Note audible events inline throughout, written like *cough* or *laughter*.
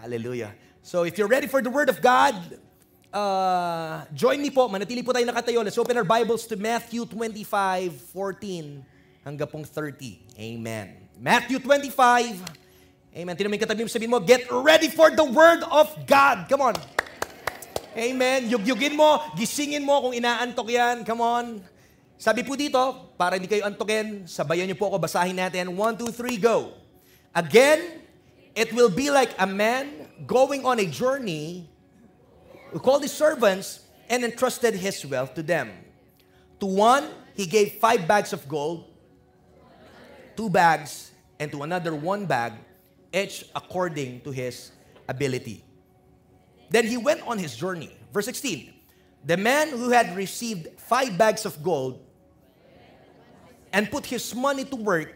Hallelujah. So if you're ready for the Word of God, uh, join me po. Manatili po tayo nakatayo. Let's open our Bibles to Matthew 25, 14 hanggang pong 30. Amen. Matthew 25. Amen. Yung katabi mo, sabihin mo, get ready for the Word of God. Come on. Amen. Yugyugin mo, gisingin mo kung inaantok yan. Come on. Sabi po dito, para hindi kayo antokin, sabayan niyo po ako, basahin natin. 1, 2, 3, go. Again, it will be like a man going on a journey who called his servants and entrusted his wealth to them. To one, he gave five bags of gold, two bags, and to another one bag, each according to his ability. Then he went on his journey. Verse 16 The man who had received five bags of gold and put his money to work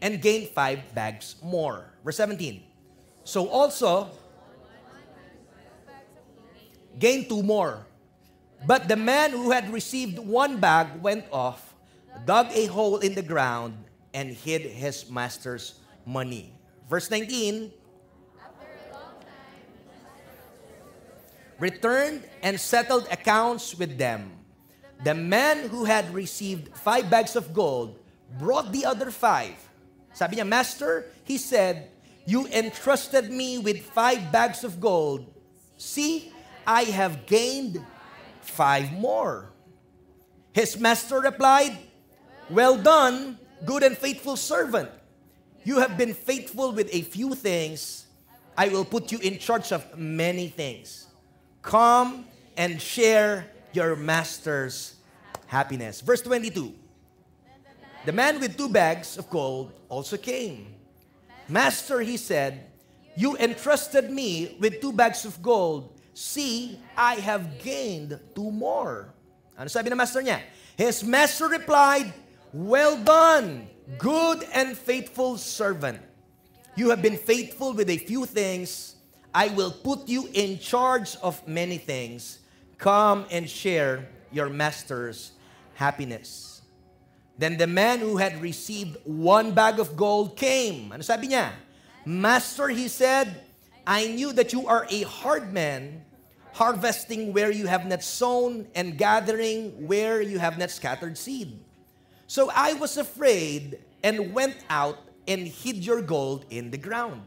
and gained five bags more. Verse 17 So also, gained two more. But the man who had received one bag went off, dug a hole in the ground, and hid his master's money. Verse 19 returned and settled accounts with them. The man who had received five bags of gold brought the other five. Sabi niya, Master, he said, You entrusted me with five bags of gold. See, I have gained five more. His master replied, Well done, good and faithful servant. You have been faithful with a few things. I will put you in charge of many things. Come and share your master's happiness. Verse 22. The man with two bags of gold also came. Master, he said, you entrusted me with two bags of gold. See, I have gained two more. Ano sabi ng master niya? His master replied, Well done, good and faithful servant. You have been faithful with a few things. I will put you in charge of many things. Come and share your master's happiness. Then the man who had received one bag of gold came. Ano sabi niya? Master, he said, I knew that you are a hard man, harvesting where you have not sown and gathering where you have not scattered seed. So I was afraid and went out and hid your gold in the ground.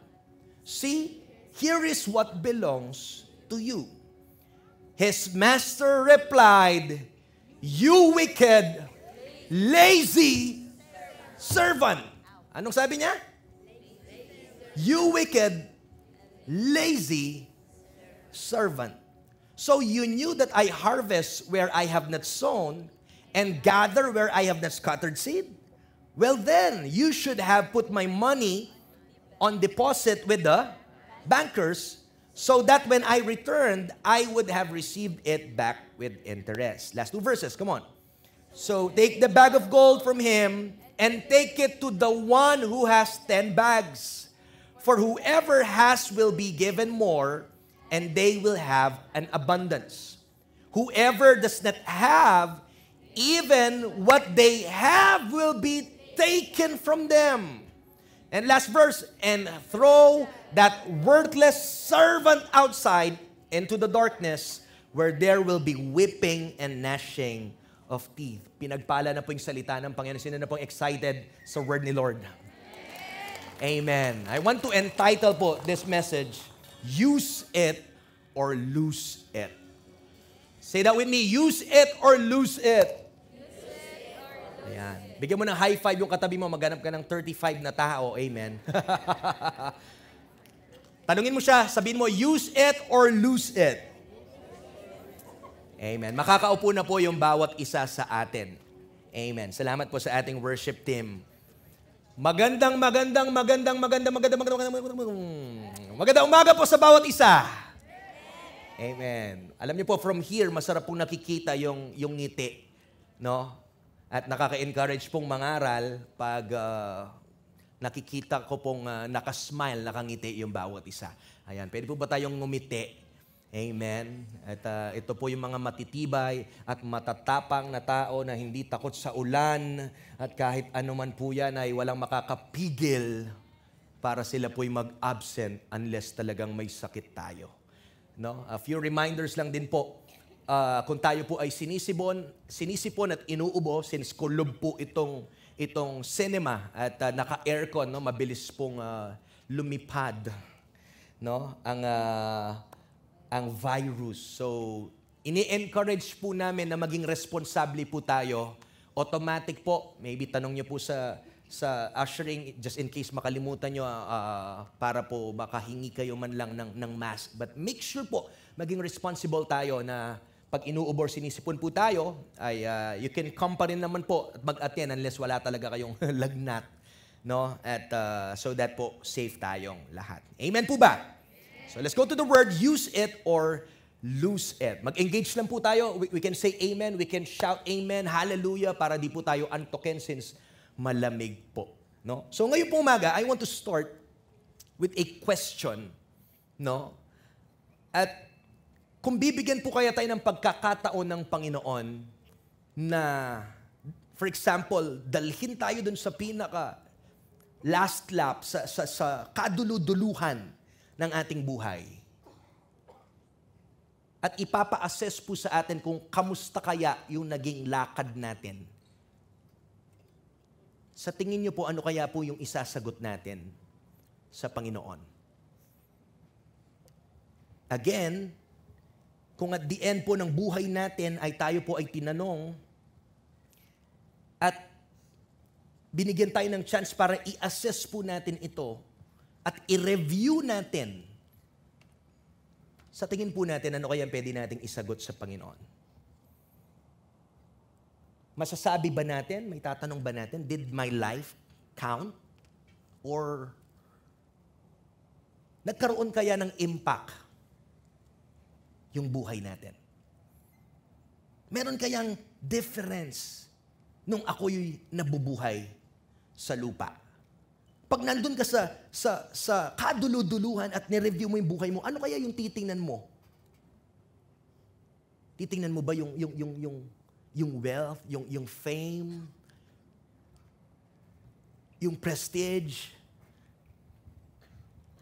See, here is what belongs to you. His master replied, You wicked, lazy servant. Anong sabi niya? You wicked, lazy servant. So you knew that I harvest where I have not sown and gather where I have not scattered seed? Well, then, you should have put my money on deposit with the bankers so that when I returned, I would have received it back with interest. Last two verses, come on. So take the bag of gold from him and take it to the one who has ten bags. For whoever has will be given more, and they will have an abundance. Whoever does not have, even what they have will be taken from them. And last verse, and throw that worthless servant outside into the darkness where there will be weeping and gnashing of teeth. Pinagpala na po yung salita ng Panginoon. Sino na pong excited sa word ni Lord? Amen. I want to entitle po this message, Use It or Lose It. Say that with me, use it or lose it. Ayan. Bigyan mo ng high five yung katabi mo, maghanap ka ng 35 na tao. Amen. *laughs* Tanungin mo siya, sabihin mo, use it or lose it. Amen. Makakaupo na po yung bawat isa sa atin. Amen. Salamat po sa ating worship team. Magandang, magandang, magandang, magandang, magandang, magandang, magandang, magandang, magandang umaga po sa bawat isa. Amen. Alam niyo po, from here, masarap pong nakikita yung, yung ngiti. No? At nakaka-encourage pong mangaral pag uh, nakikita ko pong uh, nakasmile, nakangiti yung bawat isa. Ayan, pwede po ba tayong ngumiti? Amen. At uh, ito po yung mga matitibay at matatapang na tao na hindi takot sa ulan at kahit anuman po yan ay walang makakapigil para sila po'y mag-absent unless talagang may sakit tayo. No? A few reminders lang din po. Uh, kung tayo po ay sinisibon, sinisipon at inuubo since kulob po itong itong cinema at uh, naka-aircon, no, mabilis pong uh, lumipad no, ang uh, ang virus. So, ini-encourage po namin na maging responsable po tayo. Automatic po, maybe tanong niyo po sa sa ushering, just in case makalimutan nyo, uh, para po makahingi kayo man lang ng, ng mask. But make sure po, maging responsible tayo na pag inuubor sinisipon po tayo, ay uh, you can come pa rin naman po at mag-attend unless wala talaga kayong *laughs* lagnat. No? At uh, so that po, safe tayong lahat. Amen po ba? So let's go to the word, use it or lose it. Mag-engage lang po tayo. We, we can say amen, we can shout amen, hallelujah, para di po tayo antoken since malamig po. No? So ngayon po umaga, I want to start with a question. No? At kung bibigyan po kaya tayo ng pagkakataon ng Panginoon na, for example, dalhin tayo dun sa pinaka last lap, sa, sa, sa kaduluduluhan ng ating buhay. At ipapa-assess po sa atin kung kamusta kaya yung naging lakad natin sa tingin niyo po, ano kaya po yung isasagot natin sa Panginoon? Again, kung at the end po ng buhay natin ay tayo po ay tinanong at binigyan tayo ng chance para i-assess po natin ito at i-review natin sa tingin po natin ano kaya pwede nating isagot sa Panginoon. Masasabi ba natin, may tatanong ba natin, did my life count? Or nagkaroon kaya ng impact yung buhay natin? Meron kayang difference nung ako'y nabubuhay sa lupa? Pag nandun ka sa, sa, sa kaduluduluhan at nireview mo yung buhay mo, ano kaya yung titingnan mo? Titingnan mo ba yung, yung, yung, yung yung wealth, yung, yung fame, yung prestige,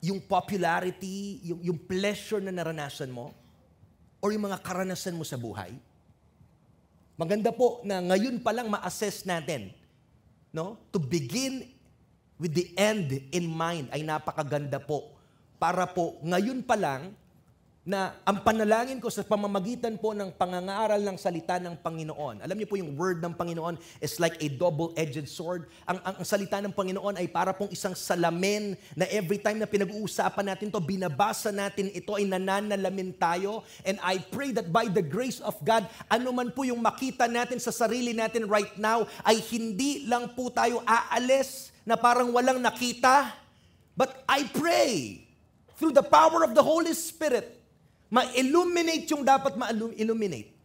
yung popularity, yung, yung pleasure na naranasan mo, or yung mga karanasan mo sa buhay. Maganda po na ngayon pa lang ma-assess natin. No? To begin with the end in mind ay napakaganda po. Para po ngayon pa lang na ang panalangin ko sa pamamagitan po ng pangangaral ng salita ng Panginoon. Alam niyo po yung word ng Panginoon is like a double-edged sword. Ang, ang, ang salita ng Panginoon ay para pong isang salamin na every time na pinag-uusapan natin to, binabasa natin ito, ay nananalamin tayo. And I pray that by the grace of God, ano man po yung makita natin sa sarili natin right now, ay hindi lang po tayo aalis na parang walang nakita. But I pray through the power of the Holy Spirit Ma-illuminate yung dapat ma-illuminate.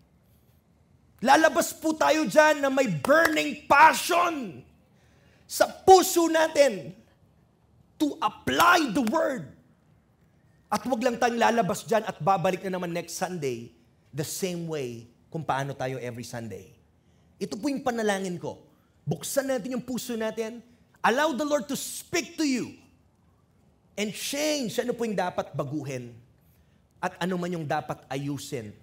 Lalabas po tayo dyan na may burning passion sa puso natin to apply the word. At wag lang tayong lalabas dyan at babalik na naman next Sunday the same way kung paano tayo every Sunday. Ito po yung panalangin ko. Buksan natin yung puso natin. Allow the Lord to speak to you. And change ano po yung dapat baguhin at ano man yung dapat ayusin.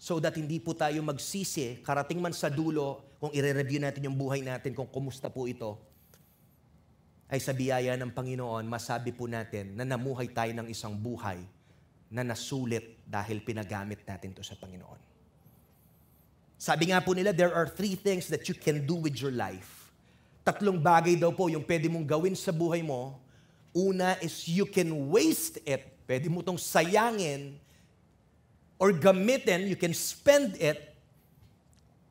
So that hindi po tayo magsisi, karating man sa dulo, kung i-review natin yung buhay natin, kung kumusta po ito, ay sa biyaya ng Panginoon, masabi po natin na namuhay tayo ng isang buhay na nasulit dahil pinagamit natin to sa Panginoon. Sabi nga po nila, there are three things that you can do with your life. Tatlong bagay daw po yung pwede mong gawin sa buhay mo. Una is you can waste it Pwede mo itong sayangin or gamitin, you can spend it.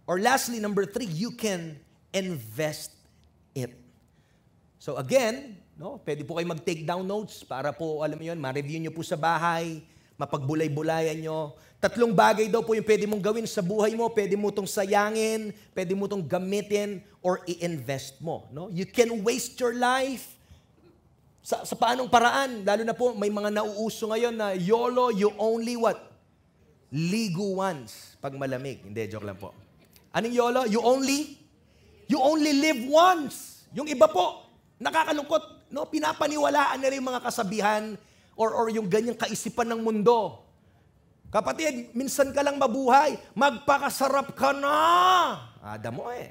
Or lastly, number three, you can invest it. So again, no, pwede po kayo mag-take down notes para po, alam mo yun, ma-review nyo po sa bahay, mapagbulay-bulayan nyo. Tatlong bagay daw po yung pwede mong gawin sa buhay mo. Pwede mo itong sayangin, pwede mo itong gamitin, or i-invest mo. No? You can waste your life, sa, sa paanong paraan? Lalo na po, may mga nauuso ngayon na YOLO, you only what? Ligo once pag malamig. Hindi, joke lang po. Anong YOLO? You only? You only live once. Yung iba po, nakakalungkot, No, pinapaniwalaan nila yung mga kasabihan or, or yung ganyang kaisipan ng mundo. Kapatid, minsan ka lang mabuhay, magpakasarap ka na. Ada mo eh.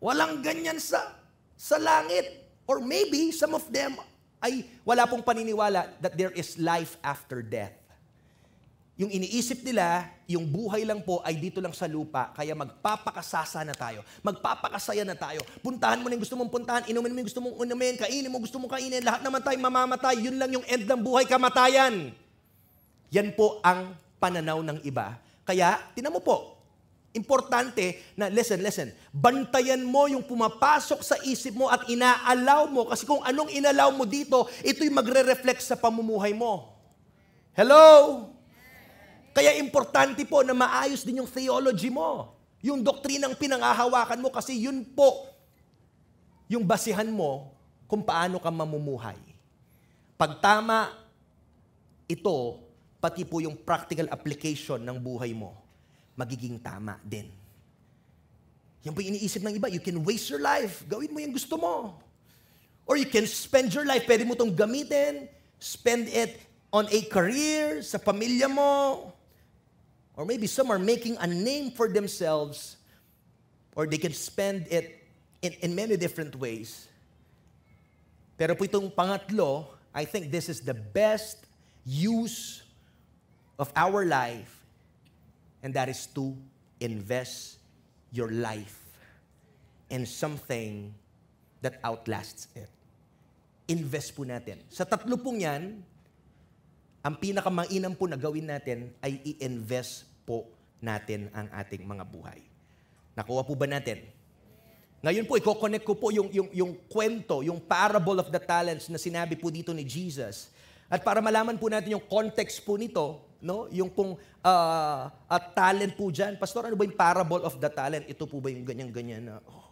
Walang ganyan sa, sa langit. Or maybe some of them ay wala pong paniniwala that there is life after death. Yung iniisip nila, yung buhay lang po ay dito lang sa lupa, kaya magpapakasasa na tayo. Magpapakasaya na tayo. Puntahan mo na yung gusto mong puntahan, inumin mo yung gusto mong inumin, kainin mo gusto mong kainin, lahat naman tayo mamamatay. Yun lang yung end ng buhay, kamatayan. Yan po ang pananaw ng iba. Kaya, tinan mo po, importante na, listen, listen, bantayan mo yung pumapasok sa isip mo at inaalaw mo kasi kung anong inalaw mo dito, ito'y magre-reflect sa pamumuhay mo. Hello? Kaya importante po na maayos din yung theology mo. Yung doktrinang pinangahawakan mo kasi yun po yung basihan mo kung paano ka mamumuhay. Pag tama ito, pati po yung practical application ng buhay mo, magiging tama din. Yan po iniisip ng iba. You can waste your life. Gawin mo yung gusto mo. Or you can spend your life. Pwede mo itong gamitin. Spend it on a career, sa pamilya mo, Or maybe some are making a name for themselves, or they can spend it in, in many different ways. Pero po itong pangatlo, I think this is the best use of our life, and that is to invest your life in something that outlasts it. Invest po natin. Sa tatlo pong yan, ang pinakamainam po na gawin natin ay i-invest po natin ang ating mga buhay. Nakuha po ba natin? Ngayon po, i-connect ko po yung, yung, yung kwento, yung parable of the talents na sinabi po dito ni Jesus. At para malaman po natin yung context po nito, no? yung pong uh, uh, talent po dyan. Pastor, ano ba yung parable of the talent? Ito po ba yung ganyan-ganyan na, oh,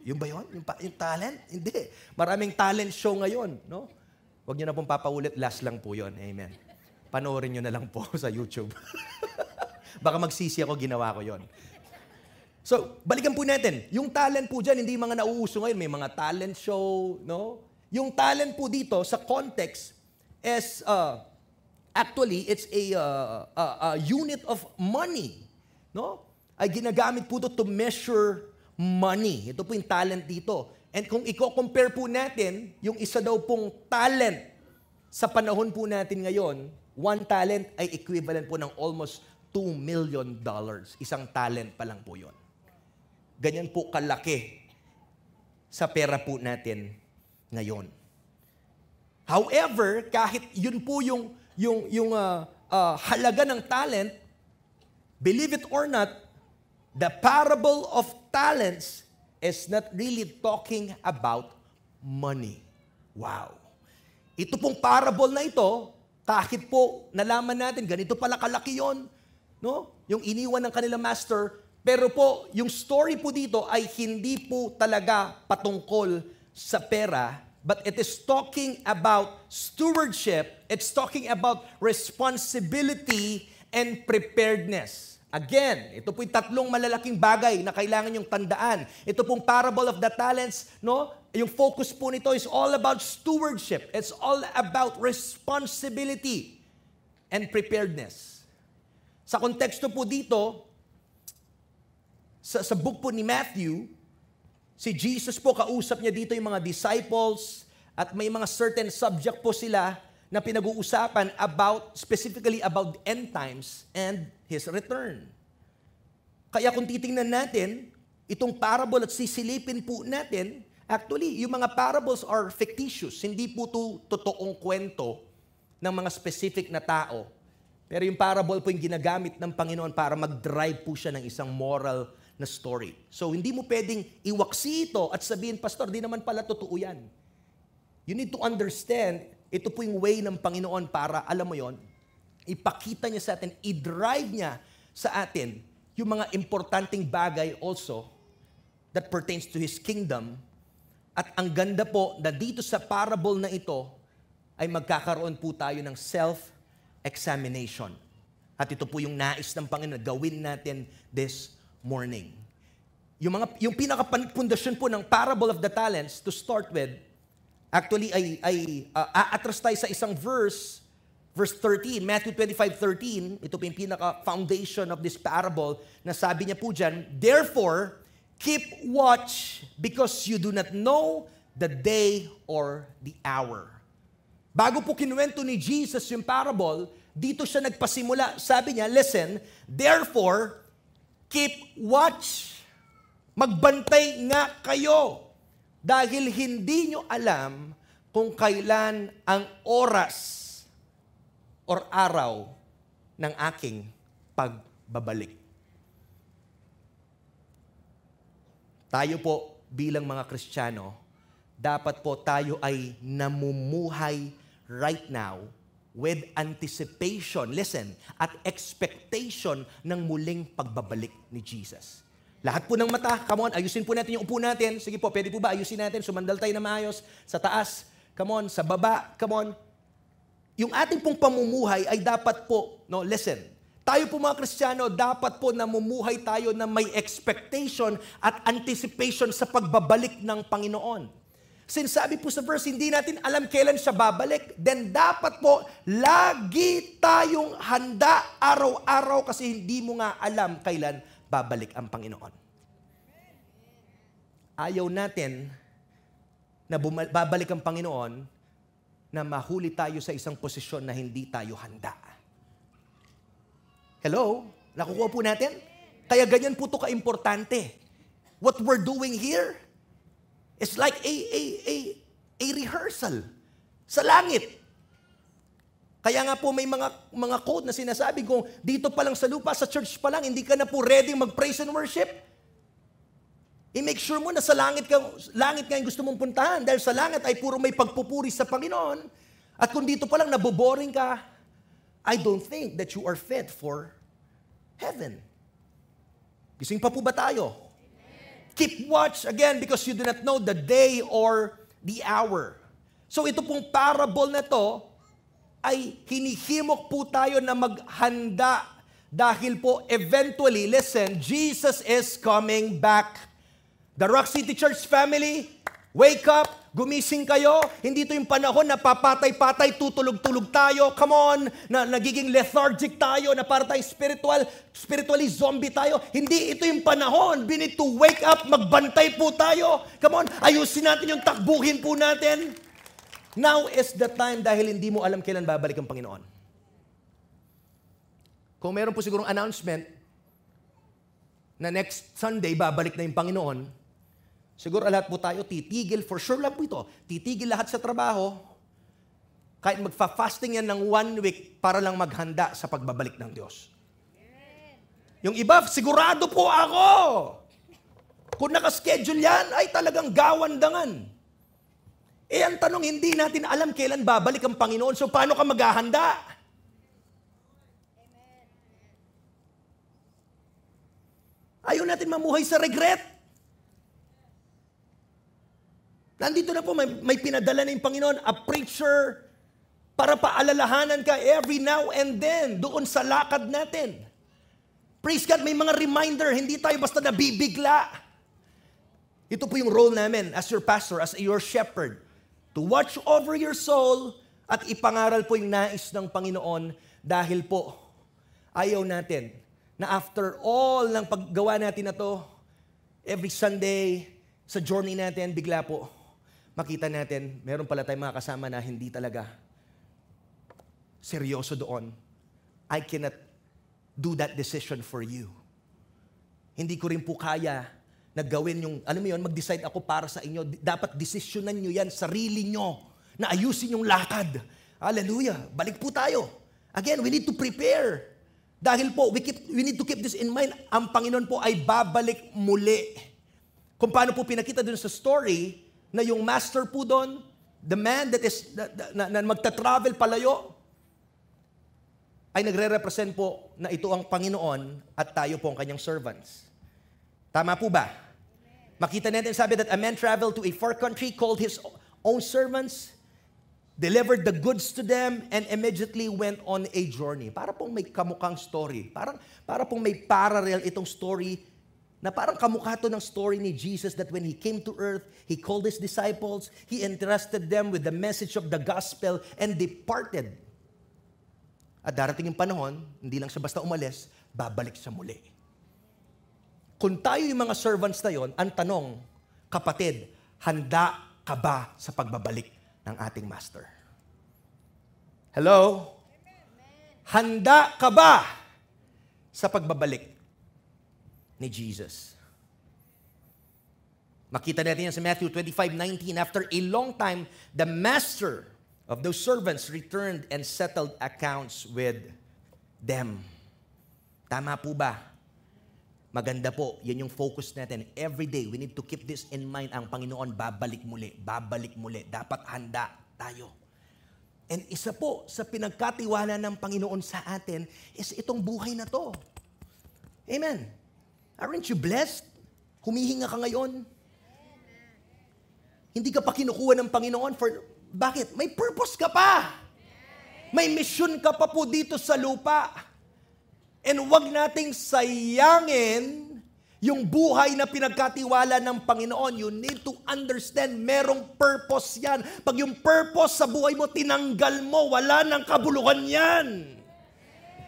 yung ba yun? Yung, yung talent? Hindi. Maraming talent show ngayon. No? Huwag niyo na pong papaulit, last lang po yon. Amen. Panoorin niyo na lang po *laughs* sa YouTube. *laughs* Baka magsisi ako, ginawa ko yon. So, balikan po natin. Yung talent po dyan, hindi mga nauuso ngayon. May mga talent show, no? Yung talent po dito, sa context, is, uh, actually, it's a, uh, a, a unit of money, no? Ay ginagamit po to to measure money. Ito po yung talent dito. And kung i-compare po natin, yung isa daw pong talent sa panahon po natin ngayon, one talent ay equivalent po ng almost 2 million dollars. Isang talent pa lang po yon. Ganyan po kalaki sa pera po natin ngayon. However, kahit yun po yung, yung, yung uh, uh, halaga ng talent, believe it or not, the parable of talents is not really talking about money. Wow. Ito pong parable na ito, kahit po nalaman natin, ganito pala kalaki yon, no? Yung iniwan ng kanilang master, pero po, yung story po dito ay hindi po talaga patungkol sa pera, but it is talking about stewardship, it's talking about responsibility and preparedness. Again, ito po yung tatlong malalaking bagay na kailangan yung tandaan. Ito pong parable of the talents, no? Yung focus po nito is all about stewardship. It's all about responsibility and preparedness. Sa konteksto po dito, sa, sa book po ni Matthew, si Jesus po kausap niya dito yung mga disciples at may mga certain subject po sila na pinag-uusapan about, specifically about end times and His return. Kaya kung titingnan natin, itong parable at sisilipin po natin, actually, yung mga parables are fictitious. Hindi po to totoong kwento ng mga specific na tao. Pero yung parable po yung ginagamit ng Panginoon para mag-drive po siya ng isang moral na story. So, hindi mo pwedeng iwaksi ito at sabihin, Pastor, di naman pala totoo yan. You need to understand ito po yung way ng Panginoon para, alam mo yon, ipakita niya sa atin, i-drive niya sa atin yung mga importanteng bagay also that pertains to His kingdom. At ang ganda po na dito sa parable na ito ay magkakaroon po tayo ng self-examination. At ito po yung nais ng Panginoon gawin natin this morning. Yung, mga, yung pinakapundasyon po ng parable of the talents to start with Actually, ay, ay uh, aatras tayo sa isang verse, verse 13, Matthew 25, 13. Ito po yung pinaka-foundation of this parable na sabi niya po dyan, Therefore, keep watch because you do not know the day or the hour. Bago po kinuwento ni Jesus yung parable, dito siya nagpasimula. Sabi niya, listen, therefore, keep watch. Magbantay nga kayo dahil hindi nyo alam kung kailan ang oras or araw ng aking pagbabalik. Tayo po bilang mga Kristiyano, dapat po tayo ay namumuhay right now with anticipation, listen, at expectation ng muling pagbabalik ni Jesus. Lahat po ng mata, come on, ayusin po natin yung upo natin. Sige po, pwede po ba ayusin natin? Sumandal tayo na maayos. Sa taas, come on, sa baba, come on. Yung ating pong pamumuhay ay dapat po, no, listen, tayo po mga Kristiyano, dapat po namumuhay tayo na may expectation at anticipation sa pagbabalik ng Panginoon. Since sabi po sa verse, hindi natin alam kailan siya babalik, then dapat po lagi tayong handa araw-araw kasi hindi mo nga alam kailan babalik ang Panginoon. Ayaw natin na babalik ang Panginoon na mahuli tayo sa isang posisyon na hindi tayo handa. Hello? Nakukuha po natin? Kaya ganyan po ito kaimportante. What we're doing here is like a, a, a, a rehearsal sa langit. Kaya nga po may mga mga quote na sinasabi kung dito pa lang sa lupa, sa church pa lang, hindi ka na po ready mag-praise and worship. I-make sure mo na sa langit ka, langit nga yung gusto mong puntahan. Dahil sa langit ay puro may pagpupuri sa Panginoon. At kung dito pa lang naboboring ka, I don't think that you are fit for heaven. Gising pa po ba tayo? Keep watch again because you do not know the day or the hour. So ito pong parable na to, ay hinihimok po tayo na maghanda dahil po eventually, listen, Jesus is coming back. The Rock City Church family, wake up, gumising kayo. Hindi ito yung panahon na papatay-patay, tutulog-tulog tayo. Come on, na nagiging lethargic tayo, na para tayong spiritual, spiritually zombie tayo. Hindi ito yung panahon. We need to wake up, magbantay po tayo. Come on, ayusin natin yung takbuhin po natin. Now is the time dahil hindi mo alam kailan babalik ang Panginoon. Kung meron po sigurong announcement na next Sunday babalik na yung Panginoon, siguro lahat po tayo titigil, for sure lang po ito, titigil lahat sa trabaho, kahit magfa-fasting yan ng one week para lang maghanda sa pagbabalik ng Diyos. Yung iba, sigurado po ako. Kung nakaschedule yan, ay talagang gawandangan. Eh ang tanong, hindi natin alam kailan babalik ang Panginoon. So paano ka maghahanda? Ayaw natin mamuhay sa regret. Nandito na po, may, may pinadala na yung Panginoon, a preacher, para paalalahanan ka every now and then doon sa lakad natin. Praise God, may mga reminder, hindi tayo basta nabibigla. Ito po yung role namin as your pastor, as your shepherd to watch over your soul at ipangaral po yung nais ng Panginoon dahil po ayaw natin na after all ng paggawa natin na to, every Sunday, sa journey natin, bigla po, makita natin, meron pala tayong mga kasama na hindi talaga seryoso doon. I cannot do that decision for you. Hindi ko rin po kaya na gawin yung, alam mo yun, mag-decide ako para sa inyo. Dapat desisyonan nyo yan, sarili nyo, na ayusin yung lakad. Hallelujah. Balik po tayo. Again, we need to prepare. Dahil po, we, keep, we need to keep this in mind. Ang Panginoon po ay babalik muli. Kung paano po pinakita dun sa story, na yung master po doon, the man that is, na, na, na magta-travel palayo, ay nagre-represent po na ito ang Panginoon at tayo po ang kanyang servants. Tama po ba? Makita natin sabi that a man traveled to a far country, called his own servants, delivered the goods to them, and immediately went on a journey. Para pong may kamukhang story. Parang, para pong may parallel itong story na parang kamukha to ng story ni Jesus that when He came to earth, He called His disciples, He entrusted them with the message of the gospel, and departed. At darating yung panahon, hindi lang siya basta umalis, babalik siya muli. Kung tayo yung mga servants na yon, ang tanong, kapatid, handa ka ba sa pagbabalik ng ating master? Hello? Handa ka ba sa pagbabalik ni Jesus. Makita natin yan sa Matthew 25:19. After a long time, the master of those servants returned and settled accounts with them. Tama po ba? Maganda po. Yan yung focus natin. Every day, we need to keep this in mind. Ang Panginoon, babalik muli. Babalik muli. Dapat handa tayo. And isa po sa pinagkatiwala ng Panginoon sa atin is itong buhay na to. Amen. Aren't you blessed? Humihinga ka ngayon. Hindi ka pa kinukuha ng Panginoon for, bakit? May purpose ka pa. May mission ka pa po dito sa lupa. And wag nating sayangin yung buhay na pinagkatiwala ng Panginoon. You need to understand, merong purpose yan. Pag yung purpose sa buhay mo, tinanggal mo, wala nang kabuluhan yan.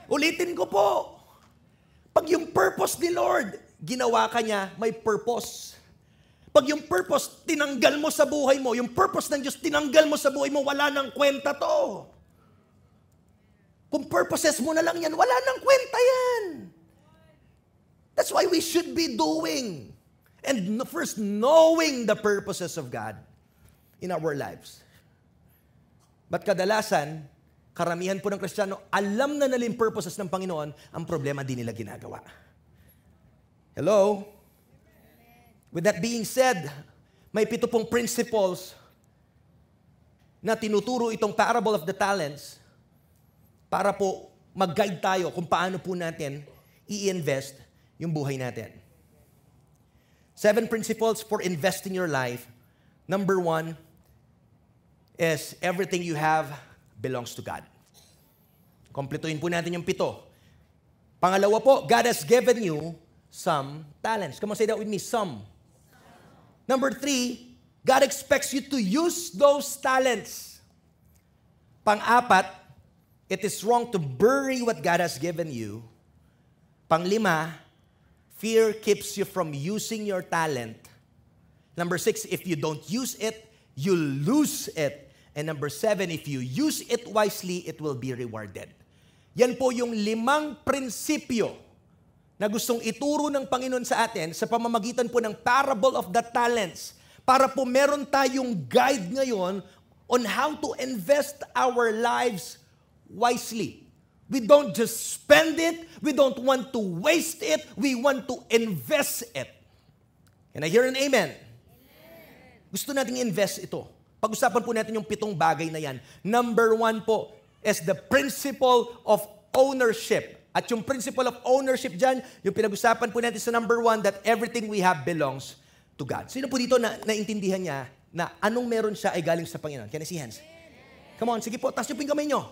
Ulitin ko po. Pag yung purpose ni Lord, ginawa ka niya, may purpose. Pag yung purpose, tinanggal mo sa buhay mo, yung purpose ng Diyos, tinanggal mo sa buhay mo, wala nang kwenta to. Kung purposes mo na lang yan, wala nang kwenta yan. That's why we should be doing and first knowing the purposes of God in our lives. But kadalasan, karamihan po ng Kristiyano, alam na nila yung purposes ng Panginoon, ang problema di nila ginagawa. Hello? With that being said, may pito pong principles na tinuturo itong parable of the talents para po mag-guide tayo kung paano po natin i-invest yung buhay natin. Seven principles for investing your life. Number one is everything you have belongs to God. Kompletuhin po natin yung pito. Pangalawa po, God has given you some talents. Come on, say that with me, some. Number three, God expects you to use those talents. Pang-apat, it is wrong to bury what God has given you. Panglima, fear keeps you from using your talent. Number six, if you don't use it, you lose it. And number seven, if you use it wisely, it will be rewarded. Yan po yung limang prinsipyo na gustong ituro ng Panginoon sa atin sa pamamagitan po ng parable of the talents para po meron tayong guide ngayon on how to invest our lives wisely. We don't just spend it, we don't want to waste it, we want to invest it. Can I hear an amen? amen. Gusto nating invest ito. Pag-usapan po natin yung pitong bagay na yan. Number one po, is the principle of ownership. At yung principle of ownership dyan, yung pinag-usapan po natin sa number one, that everything we have belongs to God. Sino po dito na naintindihan niya na anong meron siya ay galing sa Panginoon? Can I see hands? Come on, sige po, taas niyo po yung kamay niyo.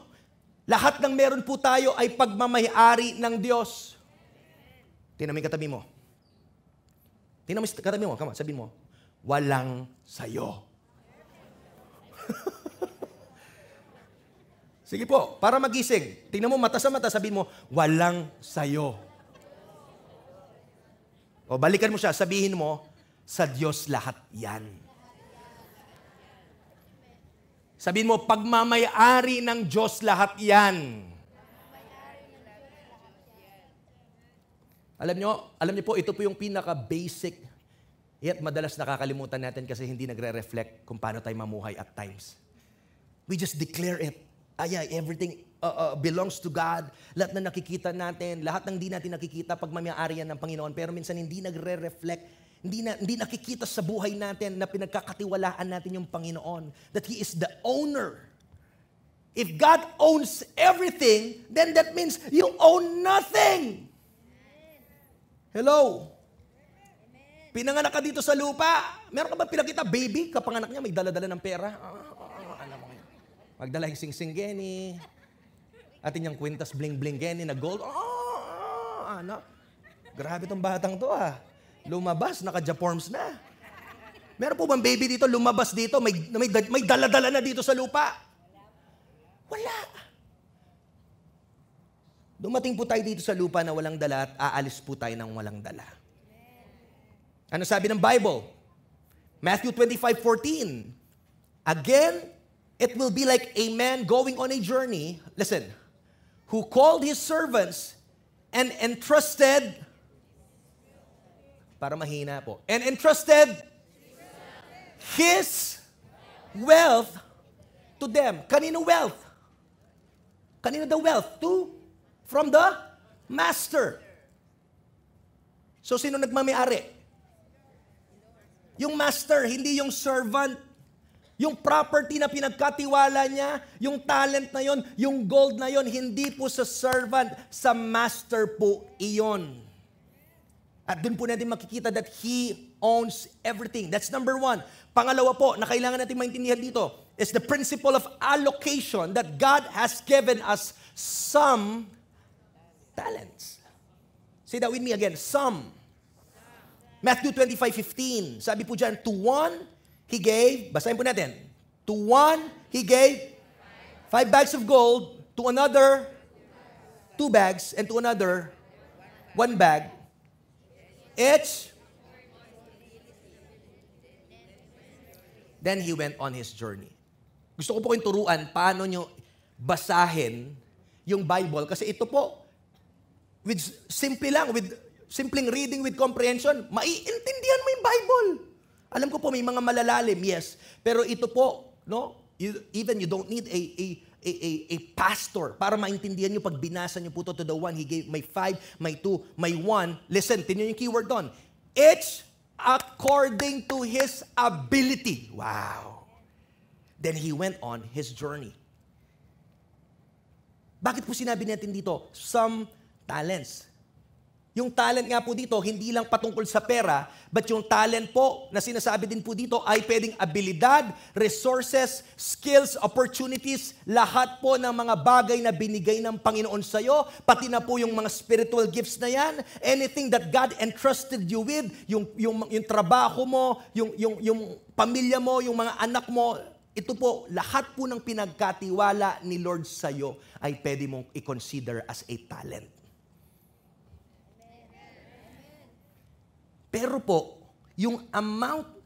Lahat ng meron po tayo ay pagmamayari ng Diyos. Tingnan mo yung katabi mo. Tingnan mo yung katabi mo. Come on, sabihin mo. Walang sayo. *laughs* Sige po, para magising. Tingnan mo mata sa mata, sabihin mo, walang sayo. O balikan mo siya, sabihin mo, sa Diyos lahat yan. Sabihin mo, pagmamayari ng Diyos lahat yan. Alam nyo, alam nyo po, ito po yung pinaka-basic yet madalas nakakalimutan natin kasi hindi nagre-reflect kung paano tayo mamuhay at times. We just declare it yeah, everything uh, uh, belongs to God. Lahat na nakikita natin, lahat ng hindi natin nakikita pag mamayari yan ng Panginoon. Pero minsan hindi nagre-reflect, hindi, na, hindi nakikita sa buhay natin na pinagkakatiwalaan natin yung Panginoon. That He is the owner. If God owns everything, then that means you own nothing. Hello? Pinanganak ka dito sa lupa. Meron ka ba pinakita baby? Kapanganak niya, may dala-dala ng pera. Magdala yung sing-sing Genny. Atin yung kwintas bling-bling Genny na gold. Oh, ano? Grabe tong batang to ah. Lumabas, naka-japorms na. Meron po bang baby dito, lumabas dito, may, may, may dala-dala na dito sa lupa? Wala. Dumating po tayo dito sa lupa na walang dala at aalis po tayo ng walang dala. Ano sabi ng Bible? Matthew 25:14. Again, it will be like a man going on a journey, listen, who called his servants and entrusted para mahina po. And entrusted his wealth to them. Kanino wealth? Kanino the wealth? To from the master. So sino nagmamayari? Yung master, hindi yung servant. Yung property na pinagkatiwala niya, yung talent na yon, yung gold na yon, hindi po sa servant, sa master po iyon. At dun po natin makikita that He owns everything. That's number one. Pangalawa po, na kailangan natin maintindihan dito, is the principle of allocation that God has given us some talents. Say that with me again, some. Matthew 25:15. Sabi po diyan, to one he gave, basahin po natin. To one he gave five bags of gold, to another two bags, and to another one bag. Each Then he went on his journey. Gusto ko po kayong turuan paano nyo basahin yung Bible kasi ito po with simple lang, with simpleng reading with comprehension, maiintindihan mo yung Bible. Alam ko po may mga malalalim, yes. Pero ito po, no? You, even you don't need a, a, a, a, a pastor para maintindihan nyo pag binasa nyo po to, to the one. He gave may five, may two, may one. Listen, tingnan yung keyword doon. Each according to his ability. Wow. Then he went on his journey. Bakit po sinabi natin dito? Some talents. Yung talent nga po dito, hindi lang patungkol sa pera, but yung talent po na sinasabi din po dito ay pwedeng abilidad, resources, skills, opportunities, lahat po ng mga bagay na binigay ng Panginoon sa iyo, pati na po yung mga spiritual gifts na yan, anything that God entrusted you with, yung, yung, yung trabaho mo, yung, yung, yung pamilya mo, yung mga anak mo, ito po, lahat po ng pinagkatiwala ni Lord sa iyo ay pwede mong i-consider as a talent. Pero po, yung amount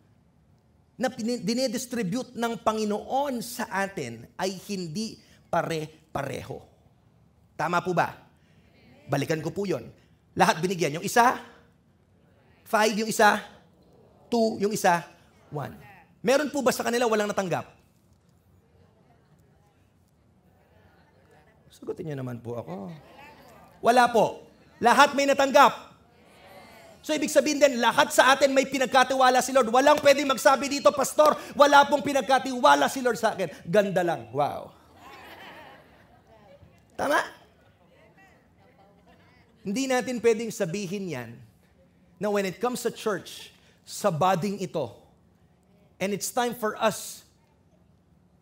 na dinedistribute ng Panginoon sa atin ay hindi pare-pareho. Tama po ba? Balikan ko po yon. Lahat binigyan. Yung isa, five yung isa, two yung isa, one. Meron po ba sa kanila walang natanggap? Sagutin niyo naman po ako. Wala po. Lahat may natanggap. So ibig sabihin din, lahat sa atin may pinagkatiwala si Lord. Walang pwedeng magsabi dito, Pastor, wala pong pinagkatiwala si Lord sa akin. Ganda lang. Wow. Tama? Hindi natin pwedeng sabihin yan na when it comes to church, sa bading ito, and it's time for us,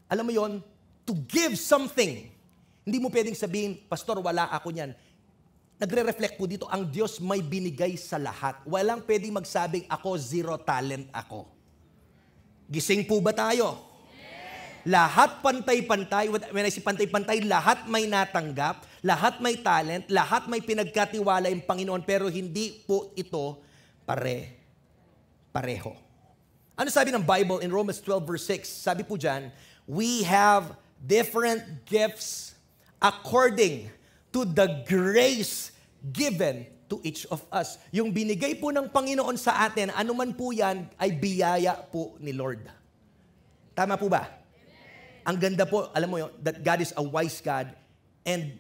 alam mo yon, to give something. Hindi mo pwedeng sabihin, Pastor, wala ako niyan nagre-reflect po dito, ang Diyos may binigay sa lahat. Walang pwedeng magsabing, ako zero talent ako. Gising po ba tayo? Lahat pantay-pantay, when I say pantay-pantay, lahat may natanggap, lahat may talent, lahat may pinagkatiwala yung Panginoon, pero hindi po ito pare, pareho. Ano sabi ng Bible in Romans 12 verse 6? Sabi po dyan, we have different gifts according to the grace given to each of us. Yung binigay po ng Panginoon sa atin, anuman po yan, ay biyaya po ni Lord. Tama po ba? Ang ganda po, alam mo yun, that God is a wise God and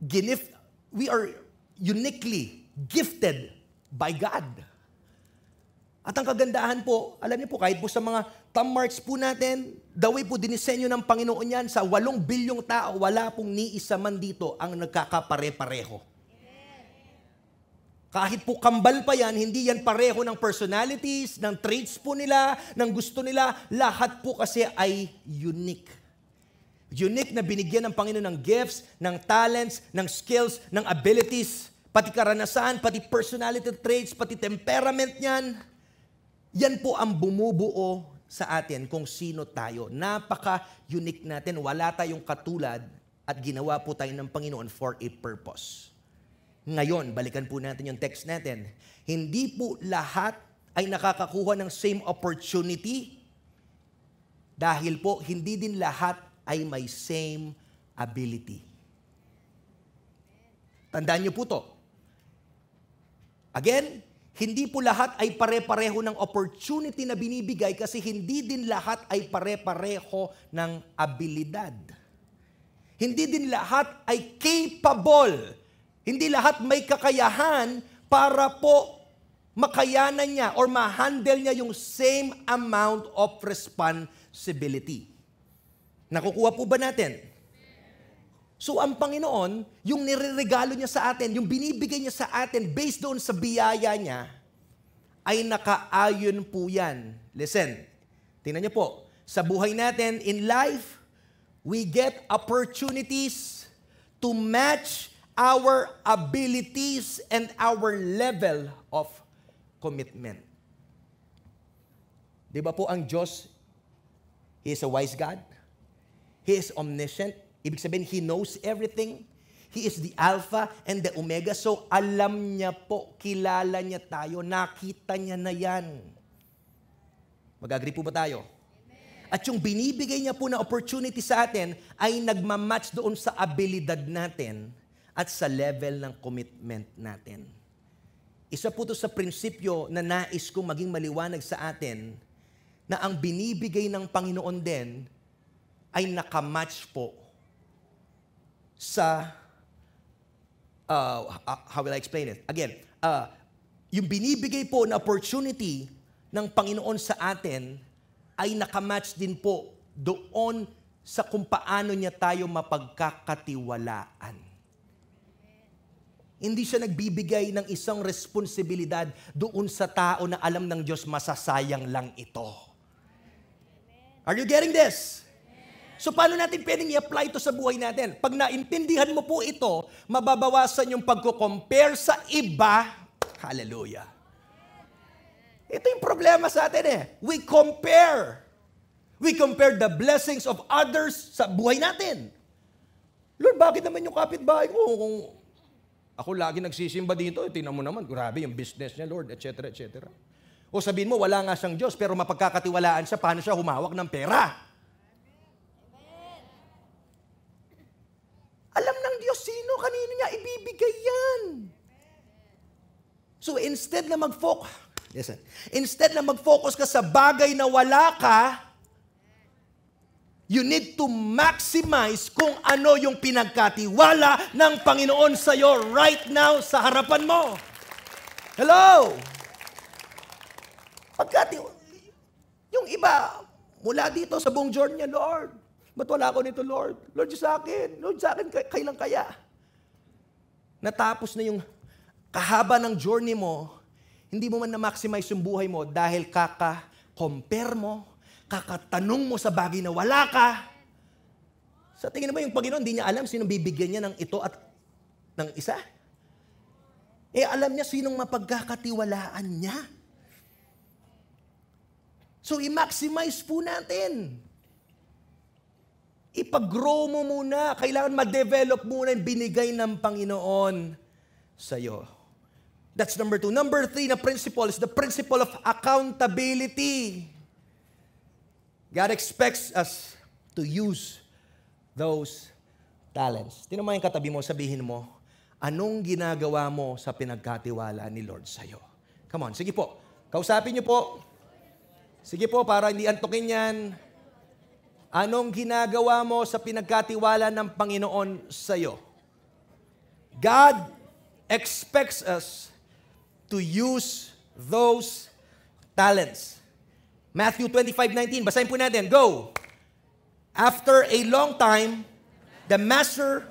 ginif, we are uniquely gifted by God. At ang kagandahan po, alam niyo po, kahit po sa mga thumb po natin, the way po dinisenyo ng Panginoon yan, sa walong bilyong tao, wala pong ni isa man dito ang nagkakapare-pareho. Kahit po kambal pa yan, hindi yan pareho ng personalities, ng traits po nila, ng gusto nila. Lahat po kasi ay unique. Unique na binigyan ng Panginoon ng gifts, ng talents, ng skills, ng abilities. pati karanasan, pati personality traits, pati temperament niyan, yan po ang bumubuo sa atin kung sino tayo. Napaka-unique natin. Wala tayong katulad at ginawa po tayo ng Panginoon for a purpose. Ngayon, balikan po natin yung text natin. Hindi po lahat ay nakakakuha ng same opportunity dahil po hindi din lahat ay may same ability. Tandaan niyo po to. Again, hindi po lahat ay pare-pareho ng opportunity na binibigay kasi hindi din lahat ay pare-pareho ng abilidad. Hindi din lahat ay capable. Hindi lahat may kakayahan para po makayanan niya or ma-handle niya yung same amount of responsibility. Nakukuha po ba natin? So ang Panginoon, yung nireregalo niya sa atin, yung binibigay niya sa atin based doon sa biyaya niya, ay nakaayon po yan. Listen, tingnan niyo po, sa buhay natin in life, we get opportunities to match our abilities and our level of commitment. Di ba po ang Diyos He is a wise God. He is omniscient. Ibig sabihin, He knows everything. He is the Alpha and the Omega. So, alam niya po, kilala niya tayo, nakita niya na yan. Mag-agree po ba tayo? At yung binibigay niya po na opportunity sa atin ay nagmamatch doon sa abilidad natin at sa level ng commitment natin. Isa po to sa prinsipyo na nais kong maging maliwanag sa atin na ang binibigay ng Panginoon din ay nakamatch po sa, uh, how will I explain it? Again, uh, yung binibigay po na opportunity ng Panginoon sa atin ay nakamatch din po doon sa kung paano niya tayo mapagkakatiwalaan. Hindi siya nagbibigay ng isang responsibilidad doon sa tao na alam ng Diyos masasayang lang ito. Are you getting this? So paano natin pwedeng i-apply ito sa buhay natin? Pag naintindihan mo po ito, mababawasan yung pagko-compare sa iba. Hallelujah. Ito yung problema sa atin eh. We compare. We compare the blessings of others sa buhay natin. Lord, bakit naman yung kapitbahay ko? Kung ako lagi nagsisimba dito, eh, tingnan mo naman, grabe yung business niya, Lord, etc., etc. O sabihin mo, wala nga siyang Diyos, pero mapagkakatiwalaan siya, paano siya humawak ng pera? Alam ng Diyos sino, kanino niya ibibigay yan. So instead na mag-focus, listen, instead na mag-focus ka sa bagay na wala ka, you need to maximize kung ano yung pinagkatiwala ng Panginoon sa iyo right now sa harapan mo. Hello? Pagka, yung iba, mula dito sa buong journey niya, Lord, ba't wala ako nito, Lord? Lord, sa akin. Lord, sa akin, kailan kaya? Natapos na yung kahaba ng journey mo, hindi mo man na-maximize yung buhay mo dahil kaka-compare mo, kakatanong mo sa bagay na wala ka. Sa tingin mo yung Panginoon, hindi niya alam sino bibigyan niya ng ito at ng isa. Eh alam niya sinong mapagkakatiwalaan niya. So, i-maximize po natin. Ipag-grow mo muna. Kailangan ma-develop muna yung binigay ng Panginoon sa iyo. That's number two. Number three na principle is the principle of accountability. God expects us to use those talents. Tinan mo yung katabi mo, sabihin mo, anong ginagawa mo sa pinagkatiwala ni Lord sa iyo? Come on, sige po. Kausapin niyo po Sige po, para hindi antukin yan. Anong ginagawa mo sa pinagkatiwala ng Panginoon sa iyo? God expects us to use those talents. Matthew 25:19, basahin po natin. Go. After a long time, the master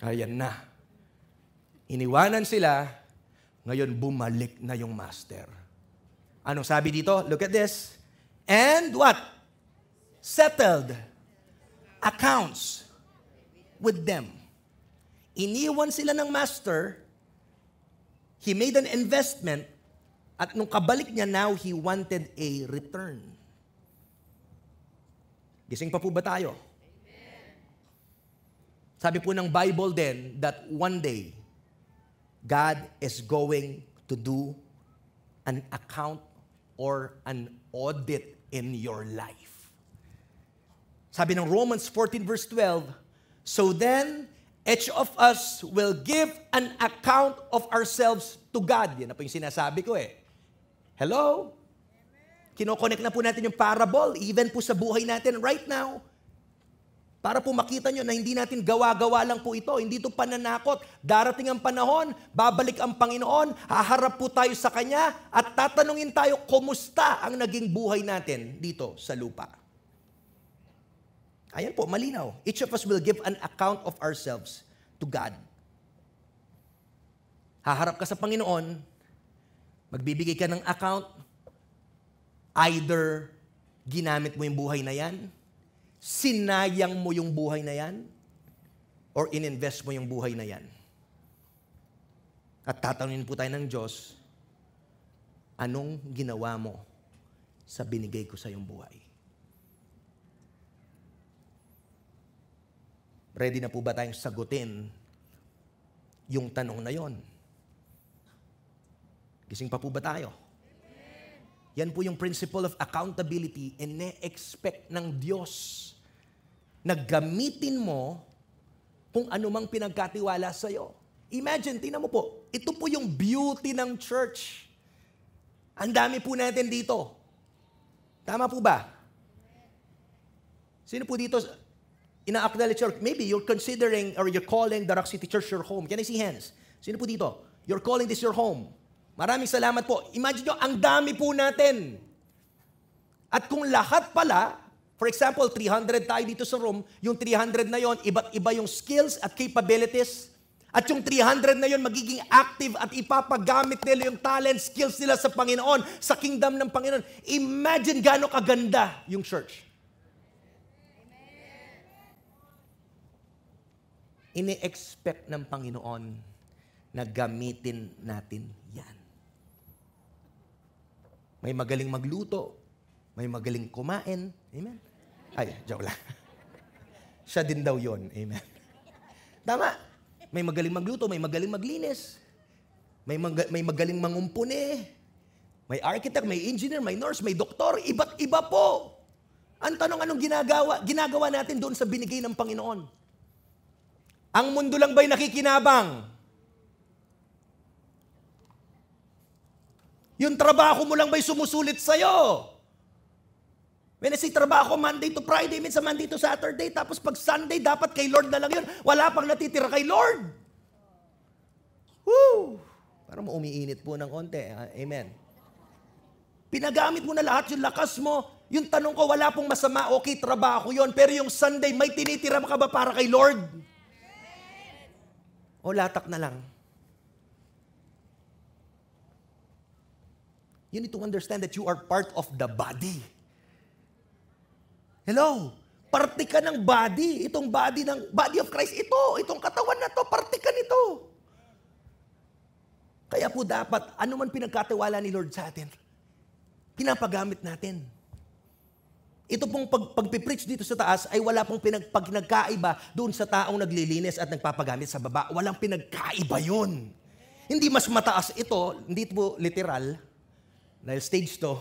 Ayan na. Iniwanan sila ngayon, bumalik na yung master. Anong sabi dito? Look at this. And what? Settled accounts with them. Iniwan sila ng master, he made an investment, at nung kabalik niya, now he wanted a return. Gising pa po ba tayo? Sabi po ng Bible din that one day, God is going to do an account or an audit in your life. Sabi ng Romans 14 verse 12, So then, each of us will give an account of ourselves to God. Yan na po yung sinasabi ko eh. Hello? Kinokonek na po natin yung parable, even po sa buhay natin right now. Para po makita nyo na hindi natin gawa-gawa lang po ito. Hindi ito pananakot. Darating ang panahon, babalik ang Panginoon, haharap po tayo sa Kanya, at tatanungin tayo, kumusta ang naging buhay natin dito sa lupa. Ayan po, malinaw. Each of us will give an account of ourselves to God. Haharap ka sa Panginoon, magbibigay ka ng account, either ginamit mo yung buhay na yan, sinayang mo yung buhay na yan, or ininvest mo yung buhay na yan. At tatanungin po tayo ng Diyos, anong ginawa mo sa binigay ko sa iyong buhay? Ready na po ba tayong sagutin yung tanong na yon? Gising pa po ba tayo? Yan po yung principle of accountability and ne-expect ng Diyos na gamitin mo kung ano mang pinagkatiwala sa iyo. Imagine, tingnan mo po, ito po yung beauty ng church. Ang dami po natin dito. Tama po ba? Sino po dito ina-acknowledge church? Maybe you're considering or you're calling the Rock City Church your home. Can I see hands? Sino po dito? You're calling this your home. Maraming salamat po. Imagine nyo, ang dami po natin. At kung lahat pala, for example, 300 tayo dito sa room, yung 300 na yon, iba't iba yung skills at capabilities. At yung 300 na yon magiging active at ipapagamit nila yung talent, skills nila sa Panginoon, sa kingdom ng Panginoon. Imagine gaano kaganda yung church. Ini-expect ng Panginoon na gamitin natin yan. May magaling magluto, may magaling kumain. Amen? Ay, joke lang. *laughs* Siya din daw yon. Amen. Tama. May magaling magluto, may magaling maglinis. May, mag- may magaling mangumpuni. May architect, may engineer, may nurse, may doktor. Iba't iba po. Ang tanong, anong ginagawa? Ginagawa natin doon sa binigay ng Panginoon. Ang mundo lang ba'y nakikinabang? Yung trabaho mo lang ba'y sumusulit sa'yo? When I say trabaho, Monday to Friday, minsan Monday to Saturday, tapos pag Sunday, dapat kay Lord na lang yun. Wala pang natitira kay Lord. Woo! Parang umiinit po ng onte. Ah, amen. Pinagamit mo na lahat yung lakas mo. Yung tanong ko, wala pong masama, okay, trabaho yon Pero yung Sunday, may tinitira ka ba para kay Lord? O latak na lang? You need to understand that you are part of the body. Hello? Parte ka ng body. Itong body ng body of Christ. Ito, itong katawan na to, parte ka nito. Kaya po dapat, ano man pinagkatiwala ni Lord sa atin, pinapagamit natin. Ito pong pag, pagpipreach dito sa taas ay wala pong pinag, pag nagkaiba doon sa taong naglilinis at nagpapagamit sa baba. Walang pinagkaiba yun. Hindi mas mataas ito, hindi po literal, dahil stage to,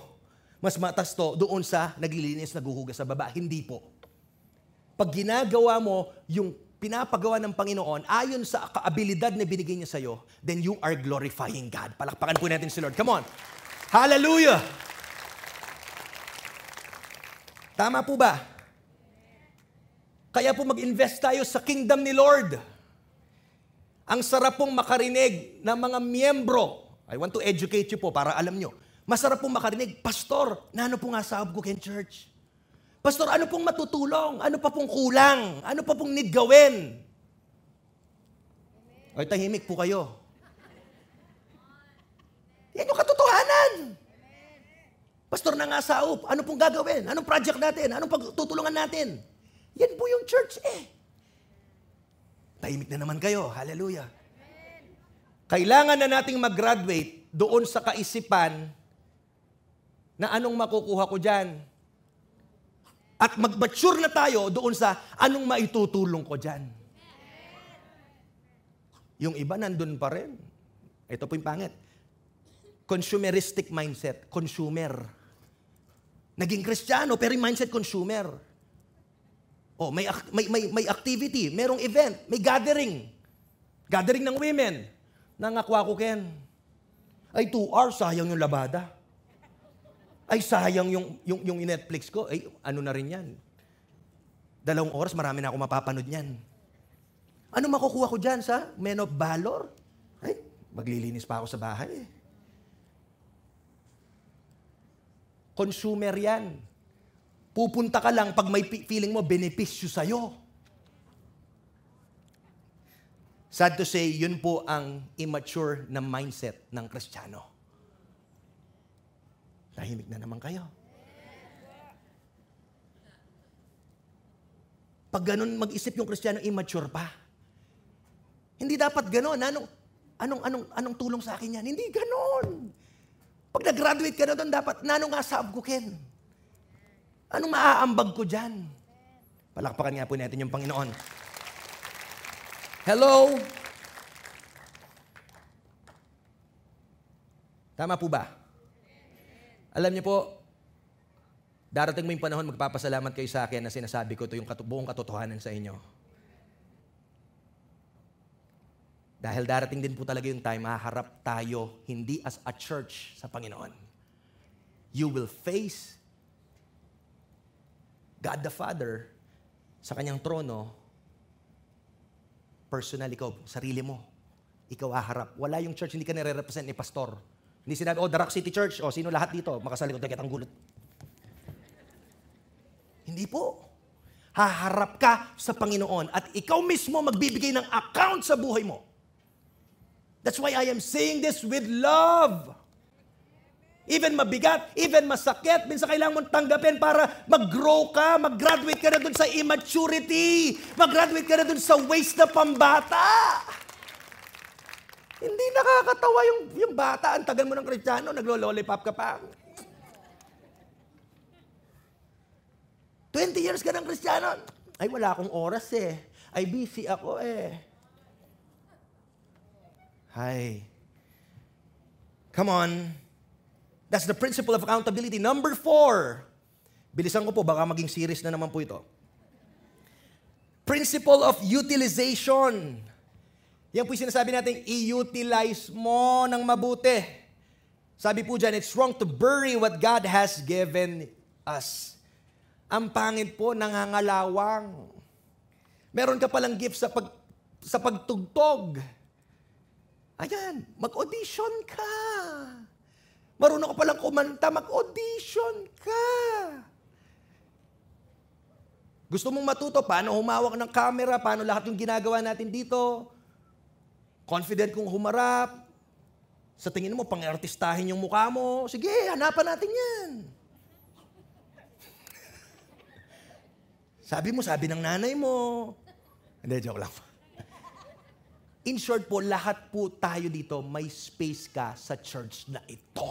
mas matas to doon sa naglilinis, naguhugas sa baba. Hindi po. Pag ginagawa mo yung pinapagawa ng Panginoon ayon sa kaabilidad na binigay niya sa'yo, then you are glorifying God. Palakpakan po natin si Lord. Come on. Hallelujah! Tama po ba? Kaya po mag-invest tayo sa kingdom ni Lord. Ang sarap pong makarinig ng mga miyembro. I want to educate you po para alam nyo. Masarap pong makarinig, Pastor, na ano po nga sahod ko Ken Church? Pastor, ano pong matutulong? Ano pa pong kulang? Ano pa pong need gawin? Ay, tahimik po kayo. Yan yung katotohanan. Pastor na nga saup, ano pong gagawin? Anong project natin? Anong pagtutulungan natin? Yan po yung church eh. Tahimik na naman kayo. Hallelujah. Kailangan na nating mag-graduate doon sa kaisipan na anong makukuha ko dyan. At mag-mature na tayo doon sa anong maitutulong ko dyan. Yung iba nandun pa rin. Ito po yung pangit. Consumeristic mindset. Consumer. Naging kristyano, pero yung mindset consumer. Oh, may, may, may, may activity, merong event, may gathering. Gathering ng women. Nangakwa ko, Ken. Ay, two hours, sayang yung labada. Ay, sayang yung, yung, yung Netflix ko. Ay, ano na rin yan. Dalawang oras, marami na ako mapapanood niyan. Ano makukuha ko dyan sa men of valor? Ay, maglilinis pa ako sa bahay. Consumer yan. Pupunta ka lang pag may feeling mo benepisyo sa'yo. Sad to say, yun po ang immature na mindset ng Kristiyano. Tahimik na naman kayo. Pag ganun mag-isip yung Kristiyano, immature pa. Hindi dapat ganun. Anong, anong, anong, anong tulong sa akin yan? Hindi ganun. Pag nag-graduate ka na doon, dapat, nano nga sa Ken? Anong maaambag ko dyan? Palakpakan nga po natin yung Panginoon. Hello? Tama po ba? Alam niyo po, darating mo yung panahon, magpapasalamat kayo sa akin na sinasabi ko ito yung buong katotohanan sa inyo. Dahil darating din po talaga yung time, haharap tayo, hindi as a church sa Panginoon. You will face God the Father sa kanyang trono, personal ikaw, sarili mo. Ikaw aharap. Wala yung church, hindi ka nire-represent ni pastor. Hindi sinabi, oh, Darak City Church, oh, sino lahat dito? Makasalikod na kitang gulot. Hindi po. Haharap ka sa Panginoon at ikaw mismo magbibigay ng account sa buhay mo. That's why I am saying this with love. Even mabigat, even masakit, minsan kailangan mong tanggapin para mag-grow ka, mag-graduate ka na dun sa immaturity, mag-graduate ka na dun sa waste na pambata. Hindi nakakatawa yung, yung bata, ang tagal mo ng kristyano, naglo-lollipop ka pa. 20 years ka ng kristyano. Ay, wala akong oras eh. Ay, busy ako eh. Hi. Come on. That's the principle of accountability. Number four. Bilisan ko po, baka maging series na naman po ito. Principle of utilization. Yan po yung sinasabi natin, i-utilize mo ng mabuti. Sabi po dyan, it's wrong to bury what God has given us. Ang pangit po, nangangalawang. Meron ka palang gift sa, pag, sa pagtugtog. Ayan, mag-audition ka. Marunong ka palang kumanta, mag-audition ka. Gusto mong matuto paano humawak ng camera, paano lahat yung ginagawa natin dito. Confident kung humarap. Sa tingin mo, pang-artistahin yung mukha mo. Sige, hanapan natin yan. sabi mo, sabi ng nanay mo. Hindi, joke lang. In short po, lahat po tayo dito, may space ka sa church na ito.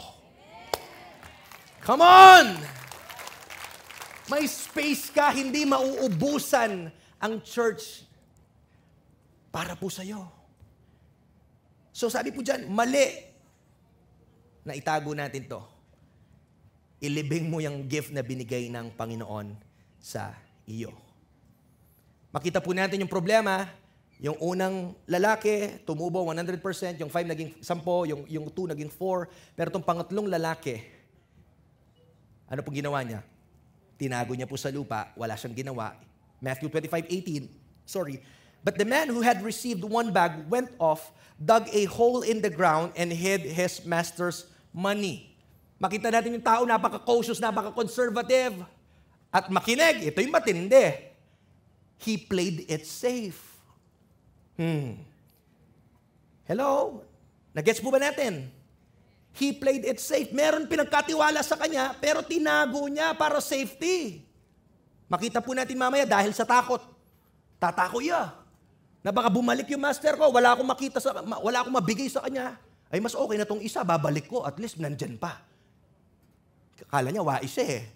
Come on! May space ka, hindi mauubusan ang church para po sa'yo. So sabi po dyan, mali na itago natin to. Ilibing mo yung gift na binigay ng Panginoon sa iyo. Makita po natin yung problema, yung unang lalaki, tumubo 100%, yung 5 naging 10, yung, yung 2 naging 4, pero itong pangatlong lalaki, ano po ginawa niya? Tinago niya po sa lupa, wala siyang ginawa. Matthew 25:18, sorry. But the man who had received one bag went off, dug a hole in the ground, and hid his master's money. Makita natin yung tao, napaka-cautious, napaka-conservative. At makinig, ito yung matindi. He played it safe. Hmm. Hello? Nagets po ba natin? He played it safe. Meron pinagkatiwala sa kanya, pero tinago niya para safety. Makita po natin mamaya dahil sa takot. Tatako niya. na baka bumalik yung master ko, wala akong makita sa, wala akong mabigay sa kanya. Ay, mas okay na tong isa, babalik ko, at least nandyan pa. Kala niya, wais eh.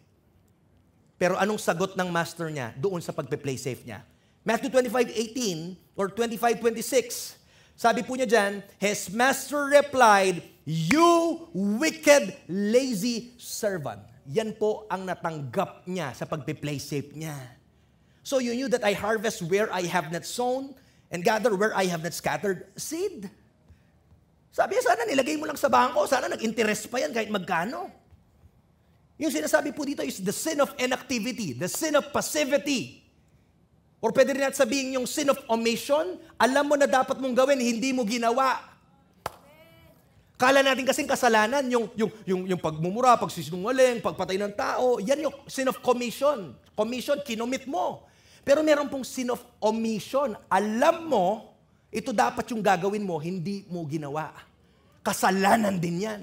Pero anong sagot ng master niya doon sa pagpe-play safe niya? Matthew 25:18 or 25:26. Sabi po niya diyan, his master replied, "You wicked, lazy servant." Yan po ang natanggap niya sa pagpe-play safe niya. So you knew that I harvest where I have not sown and gather where I have not scattered seed. Sabi niya, sana nilagay mo lang sa bangko, sana nag-interest pa yan kahit magkano. Yung sinasabi po dito is the sin of inactivity, the sin of passivity. Or pwede rin natin sabihin yung sin of omission, alam mo na dapat mong gawin, hindi mo ginawa. Kala natin kasing kasalanan, yung, yung, yung, yung pagmumura, pagsisinungaling, pagpatay ng tao, yan yung sin of commission. Commission, kinomit mo. Pero meron pong sin of omission. Alam mo, ito dapat yung gagawin mo, hindi mo ginawa. Kasalanan din yan.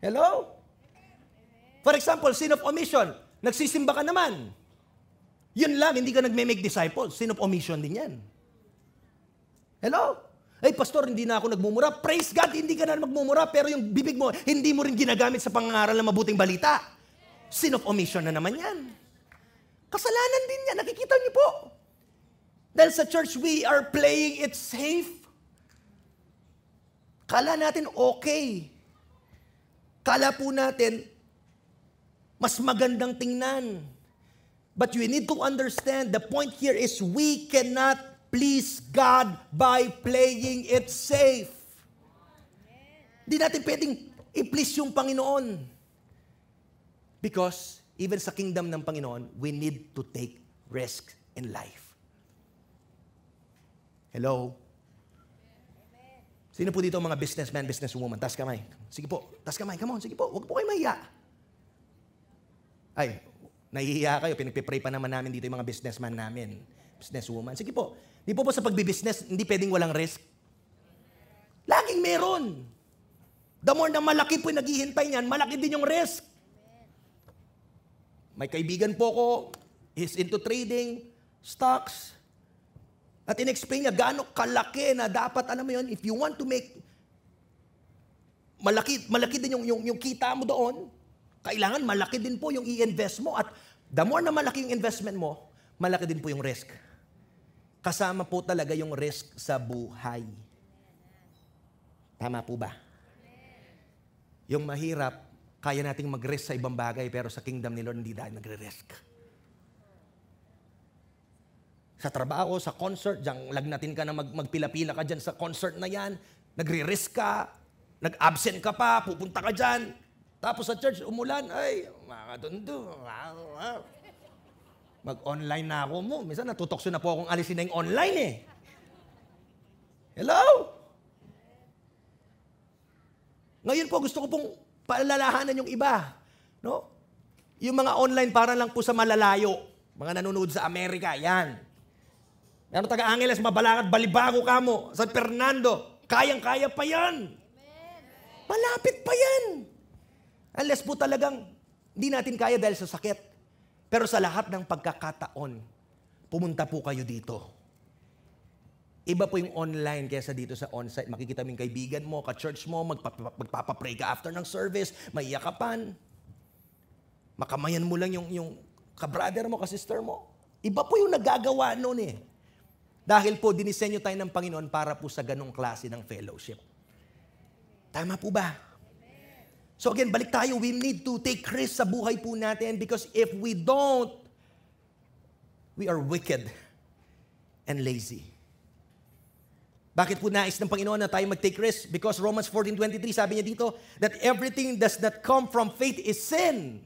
Hello? For example, sin of omission. Nagsisimba ka naman. Yun lang, hindi ka nagme-make disciples. Sin of omission din yan. Hello? Ay, pastor, hindi na ako nagmumura. Praise God, hindi ka na magmumura, pero yung bibig mo, hindi mo rin ginagamit sa pangangaral ng mabuting balita. Sin of omission na naman yan. Kasalanan din yan, nakikita niyo po. Dahil sa church, we are playing it safe. Kala natin okay. Kala po natin, mas magandang tingnan. But you need to understand, the point here is we cannot please God by playing it safe. Hindi natin pwedeng i-please yung Panginoon. Because even sa kingdom ng Panginoon, we need to take risk in life. Hello? Sino po dito mga businessman, businesswoman? Tas kamay. Sige po, tas kamay. Come on, sige po. Huwag po kayo mahiya. Ay, nahihiya kayo. Pinagpipray pa naman namin dito yung mga businessman namin. Businesswoman. Sige po. Di po po sa pagbibusiness, hindi pwedeng walang risk. Laging meron. The more na malaki po yung naghihintay niyan, malaki din yung risk. May kaibigan po ko, he's into trading, stocks, at in-explain niya gaano kalaki na dapat, alam mo yun, if you want to make malaki, malaki din yung, yung, yung kita mo doon, kailangan malaki din po yung i-invest mo. At the more na malaki yung investment mo, malaki din po yung risk. Kasama po talaga yung risk sa buhay. Tama po ba? Yung mahirap, kaya nating mag-risk sa ibang bagay, pero sa kingdom ni Lord, hindi dahil nagre-risk sa trabaho, sa concert, dyan lagnatin ka na mag, magpila-pila ka dyan sa concert na yan, nagre-risk ka, nag-absent ka pa, pupunta ka dyan. Tapos sa church, umulan, ay, mga tundo, mag-online na ako mo. Minsan natutokso na po akong alisin na yung online eh. Hello? Ngayon po, gusto ko pong paalalahanan yung iba. No? Yung mga online para lang po sa malalayo. Mga nanonood sa Amerika, yan. Meron taga Angeles, Mabalakad, Balibago ka mo, San Fernando. Kayang-kaya pa yan. Malapit pa yan. Unless po talagang hindi natin kaya dahil sa sakit. Pero sa lahat ng pagkakataon, pumunta po kayo dito. Iba po yung online kaysa dito sa onsite. Makikita mo yung kaibigan mo, ka-church mo, magpap- magpapapray ka after ng service, maiyakapan. Makamayan mo lang yung, yung ka-brother mo, ka-sister mo. Iba po yung nagagawa noon eh. Dahil po, dinisenyo tayo ng Panginoon para po sa ganong klase ng fellowship. Tama po ba? So again, balik tayo. We need to take risk sa buhay po natin because if we don't, we are wicked and lazy. Bakit po nais ng Panginoon na tayo mag-take risk? Because Romans 14.23, sabi niya dito, that everything does not come from faith is sin.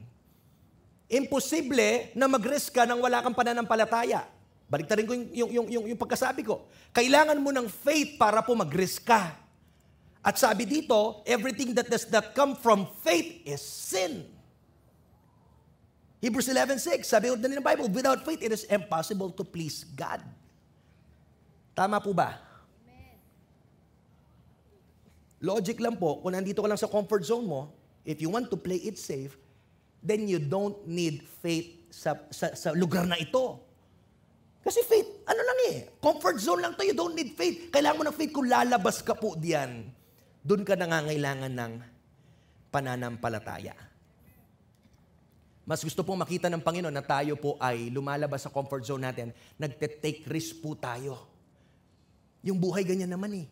Imposible na mag-risk ka nang wala kang pananampalataya. Baliktarin ko yung, yung, yung, yung, yung pagkasabi ko. Kailangan mo ng faith para po mag-risk ka. At sabi dito, everything that does not come from faith is sin. Hebrews 11.6, sabi din ng Bible, without faith, it is impossible to please God. Tama po ba? Logic lang po, kung nandito ka lang sa comfort zone mo, if you want to play it safe, then you don't need faith sa, sa, sa lugar na ito. Kasi faith, ano lang eh, comfort zone lang to, you don't need faith. Kailangan mo ng faith kung lalabas ka po diyan. Doon ka nangangailangan ng pananampalataya. Mas gusto pong makita ng Panginoon na tayo po ay lumalabas sa comfort zone natin, nagte-take risk po tayo. Yung buhay ganyan naman eh.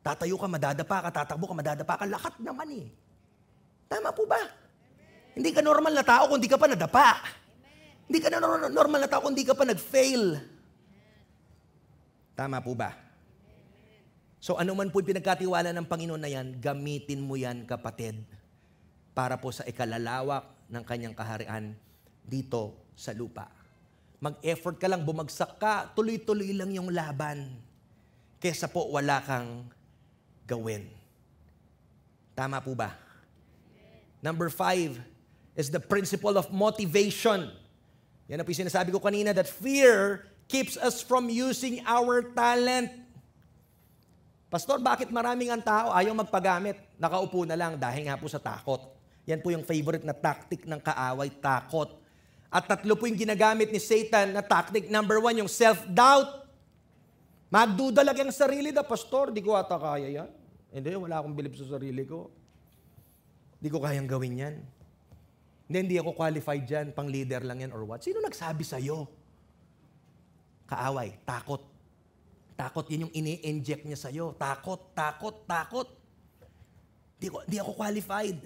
Tatayo ka, madadapa ka, tatakbo ka, madadapa ka, lahat naman eh. Tama po ba? Hindi ka normal na tao kung di ka pa nadapa. Hindi ka na normal na tao kung di ka pa nag-fail. Tama po ba? So ano man po pinagkatiwala ng Panginoon na yan, gamitin mo yan kapatid para po sa ikalalawak ng kanyang kaharian dito sa lupa. Mag-effort ka lang, bumagsak ka, tuloy-tuloy lang yung laban. Kesa po wala kang gawin. Tama po ba? Number five is the principle of motivation. Yan ang po sinasabi ko kanina that fear keeps us from using our talent. Pastor, bakit maraming ang tao ayaw magpagamit? Nakaupo na lang dahil nga po sa takot. Yan po yung favorite na tactic ng kaaway, takot. At tatlo po yung ginagamit ni Satan na tactic. Number one, yung self-doubt. Magduda lang ang sarili na, Pastor, di ko ata kaya yan. Hindi, wala akong bilib sa sarili ko. Di ko kayang gawin yan. Hindi, hindi ako qualified dyan, pang leader lang yan or what. Sino nagsabi sa'yo? Kaaway, takot. Takot, yun yung ini-inject niya sa'yo. Takot, takot, takot. Di, ko, di ako qualified.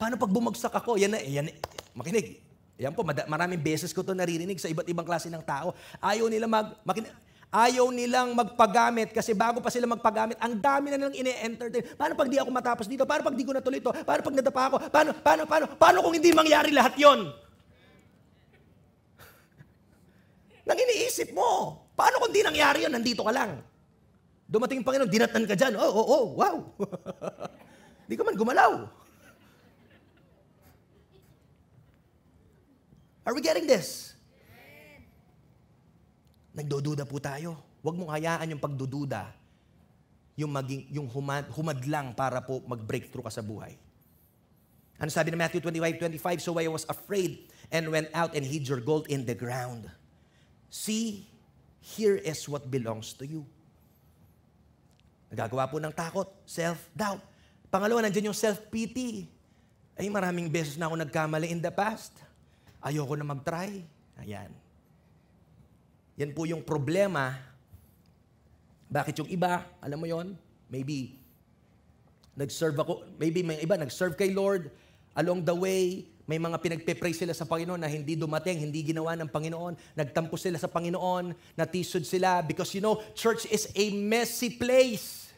Paano pag bumagsak ako? Yan na, yan, makinig. Yan po, maraming beses ko to naririnig sa iba't ibang klase ng tao. Ayaw nila mag, makinig, ayaw nilang magpagamit kasi bago pa sila magpagamit, ang dami na nilang ine-entertain. Paano pag di ako matapos dito? Paano pag di ko natuloy to? Paano pag nadapa ako? Paano, paano, paano, paano kung hindi mangyari lahat yon? *laughs* Nang iniisip mo. Paano kung di nangyari yun, nandito ka lang? Dumating yung Panginoon, dinatan ka dyan. Oh, oh, oh, wow. *laughs* Di ka man gumalaw. Are we getting this? Nagdududa po tayo. Huwag mong hayaan yung pagdududa, yung, maging, yung humad, humadlang para po mag-breakthrough ka sa buhay. Ano sabi ng Matthew 25, 25? So I was afraid and went out and hid your gold in the ground. See, here is what belongs to you. Nagagawa po ng takot, self-doubt. Pangalawa, nandiyan yung self-pity. Ay, maraming beses na ako nagkamali in the past. Ayoko na mag-try. Ayan. Yan po yung problema. Bakit yung iba, alam mo yon maybe nag-serve ako, maybe may iba nag-serve kay Lord, along the way, may mga pinagpe-pray sila sa Panginoon na hindi dumating, hindi ginawa ng Panginoon, nagtampo sila sa Panginoon, natisod sila because you know, church is a messy place.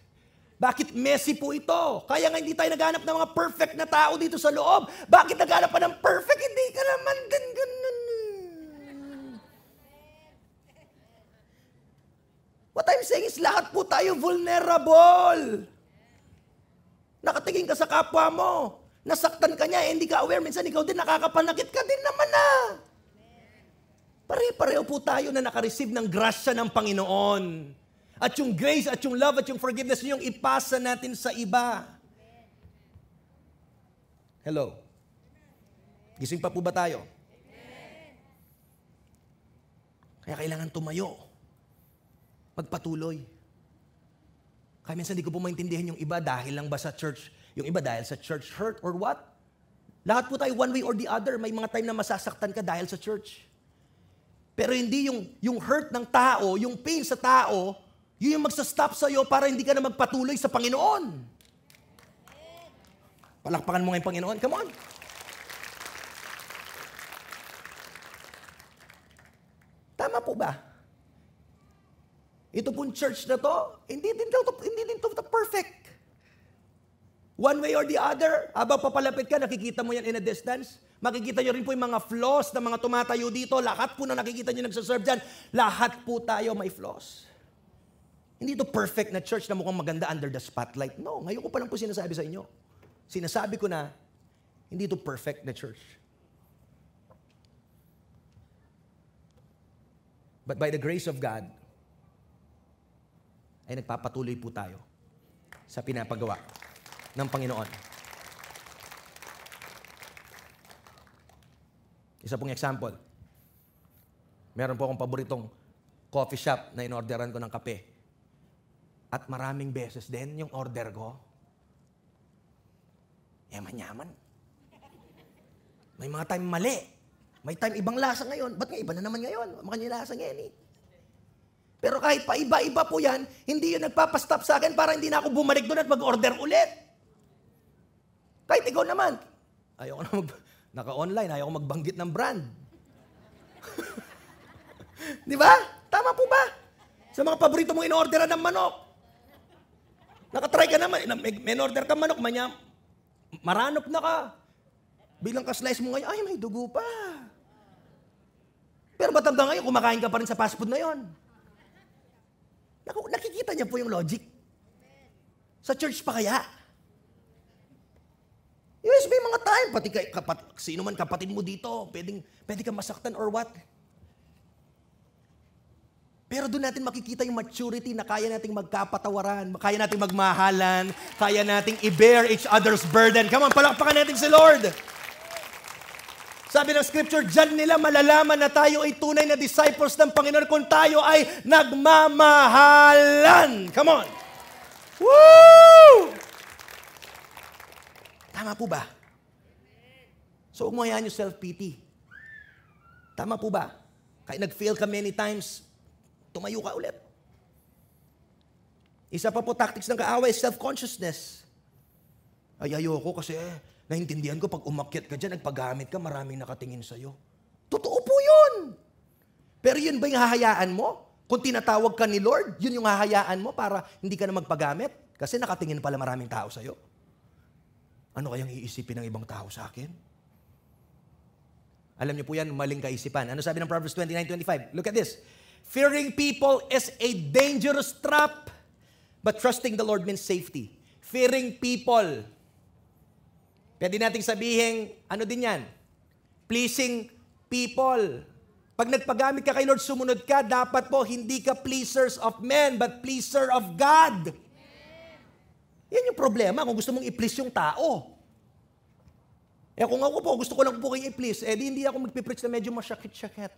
Bakit messy po ito? Kaya nga hindi tayo naghanap ng mga perfect na tao dito sa loob. Bakit naghanap pa ng perfect? Hindi ka naman din ganun. What I'm saying is lahat po tayo vulnerable. Nakatingin ka sa kapwa mo. Nasaktan ka niya, eh, hindi ka aware. Minsan ikaw din nakakapanakit ka din naman na. Pare-pareho po tayo na nakareceive ng grasya ng Panginoon. At yung grace at yung love at yung forgiveness yung ipasa natin sa iba. Hello? Gising pa po ba tayo? Kaya kailangan tumayo. Magpatuloy. Kaya minsan hindi ko po maintindihan yung iba dahil lang ba sa church, yung iba dahil sa church hurt or what? Lahat po tayo one way or the other, may mga time na masasaktan ka dahil sa church. Pero hindi yung, yung hurt ng tao, yung pain sa tao, yun yung magsa-stop sa'yo para hindi ka na magpatuloy sa Panginoon. Palakpakan mo ngayon Panginoon. Come on. Tama po ba? Ito pong church na to, hindi din to, hindi din to, to perfect. One way or the other, habang papalapit ka, nakikita mo yan in a distance. Makikita nyo rin po yung mga flaws ng mga tumatayo dito. Lahat po na nakikita nyo nagsaserve dyan, lahat po tayo may flaws. Hindi to perfect na church na mukhang maganda under the spotlight. No, ngayon ko pa lang po sinasabi sa inyo. Sinasabi ko na, hindi to perfect na church. But by the grace of God, ay nagpapatuloy po tayo sa pinapagawa ng Panginoon. Isa pong example. Meron po akong paboritong coffee shop na inorderan ko ng kape. At maraming beses din yung order ko. Yaman-yaman. May mga time mali. May time ibang lasa ngayon. Ba't nga iba na naman ngayon? Makanya lasa ngayon eh. Pero kahit pa iba-iba po yan, hindi yun nagpapastop sa akin para hindi na ako bumalik doon at mag-order ulit. Kahit ikaw naman. Ayoko na mag... *laughs* Naka-online, ayoko magbanggit ng brand. *laughs* Di ba? Tama po ba? Sa mga paborito mong in-orderan ng manok. Nakatry ka naman, may, order ka manok, manya, maranop na ka. Bilang ka-slice mo ngayon, ay, may dugo pa. Pero ba't hanggang ngayon, kumakain ka pa rin sa fast food na yon? Nakikita niya po yung logic. Sa church pa kaya? Yes, may mga time, pati kay, kapat, sino man kapatid mo dito, pwedeng, pwede ka masaktan or what. Pero doon natin makikita yung maturity na kaya nating magkapatawaran, kaya nating magmahalan, kaya nating i-bear each other's burden. Come on, palakpakan natin si Lord. Sabi ng scripture, dyan nila malalaman na tayo ay tunay na disciples ng Panginoon kung tayo ay nagmamahalan. Come on. Woo! Tama po ba? So, huwag mo yung self-pity. Tama po ba? Kahit nag-fail ka many times, tumayo ka ulit. Isa pa po tactics ng kaaway, self-consciousness. Ay, ayoko kasi eh, naintindihan ko pag umakyat ka dyan, nagpagamit ka, maraming nakatingin sa'yo. Totoo po yun. Pero yun ba yung hahayaan mo? Kung tinatawag ka ni Lord, yun yung hahayaan mo para hindi ka na magpagamit? Kasi nakatingin pala maraming tao sa'yo. Ano kayang iisipin ng ibang tao sa akin? Alam niyo po yan, maling kaisipan. Ano sabi ng Proverbs 29.25? Look at this. Fearing people is a dangerous trap, but trusting the Lord means safety. Fearing people. Pwede nating sabihin, ano din yan? Pleasing people. Pag nagpagamit ka kay Lord, sumunod ka, dapat po hindi ka pleasers of men, but pleaser of God. Yan yung problema kung gusto mong i-please yung tao. Eh kung ako po, gusto ko lang po kayo i-please, eh di hindi ako magpipreach na medyo masyakit-syakit.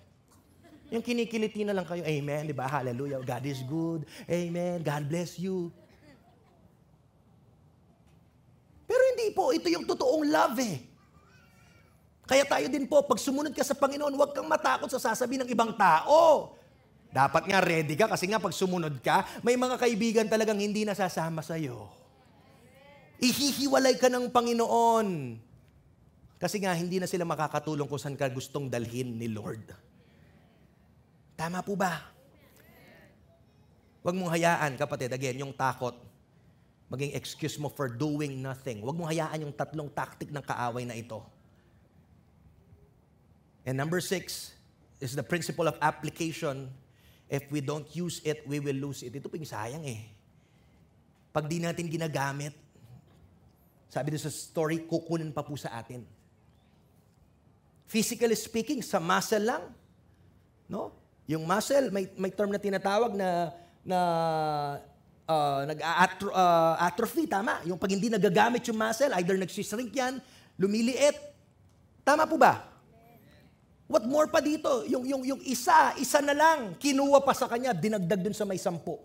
Yung kinikiliti na lang kayo, Amen, di ba? Hallelujah, God is good. Amen, God bless you. Pero hindi po, ito yung totoong love eh. Kaya tayo din po, pag sumunod ka sa Panginoon, huwag kang matakot sa sasabihin ng ibang tao. Dapat nga ready ka kasi nga pag sumunod ka, may mga kaibigan talagang hindi nasasama sa'yo. Ihihiwalay ka ng Panginoon. Kasi nga, hindi na sila makakatulong kung saan ka gustong dalhin ni Lord. Tama po ba? Huwag mong hayaan, kapatid, again, yung takot, maging excuse mo for doing nothing. Huwag mong hayaan yung tatlong tactic ng kaaway na ito. And number six is the principle of application. If we don't use it, we will lose it. Ito po yung sayang eh. Pag di natin ginagamit, sabi doon sa story, kukunin pa po sa atin. Physically speaking, sa muscle lang, no? Yung muscle, may, may term na tinatawag na, na uh, nag-atrophy, uh, tama? Yung pag hindi nagagamit yung muscle, either nagsishrink yan, lumiliit. Tama po ba? What more pa dito? Yung, yung, yung isa, isa na lang, kinuha pa sa kanya, dinagdag dun sa may sampu.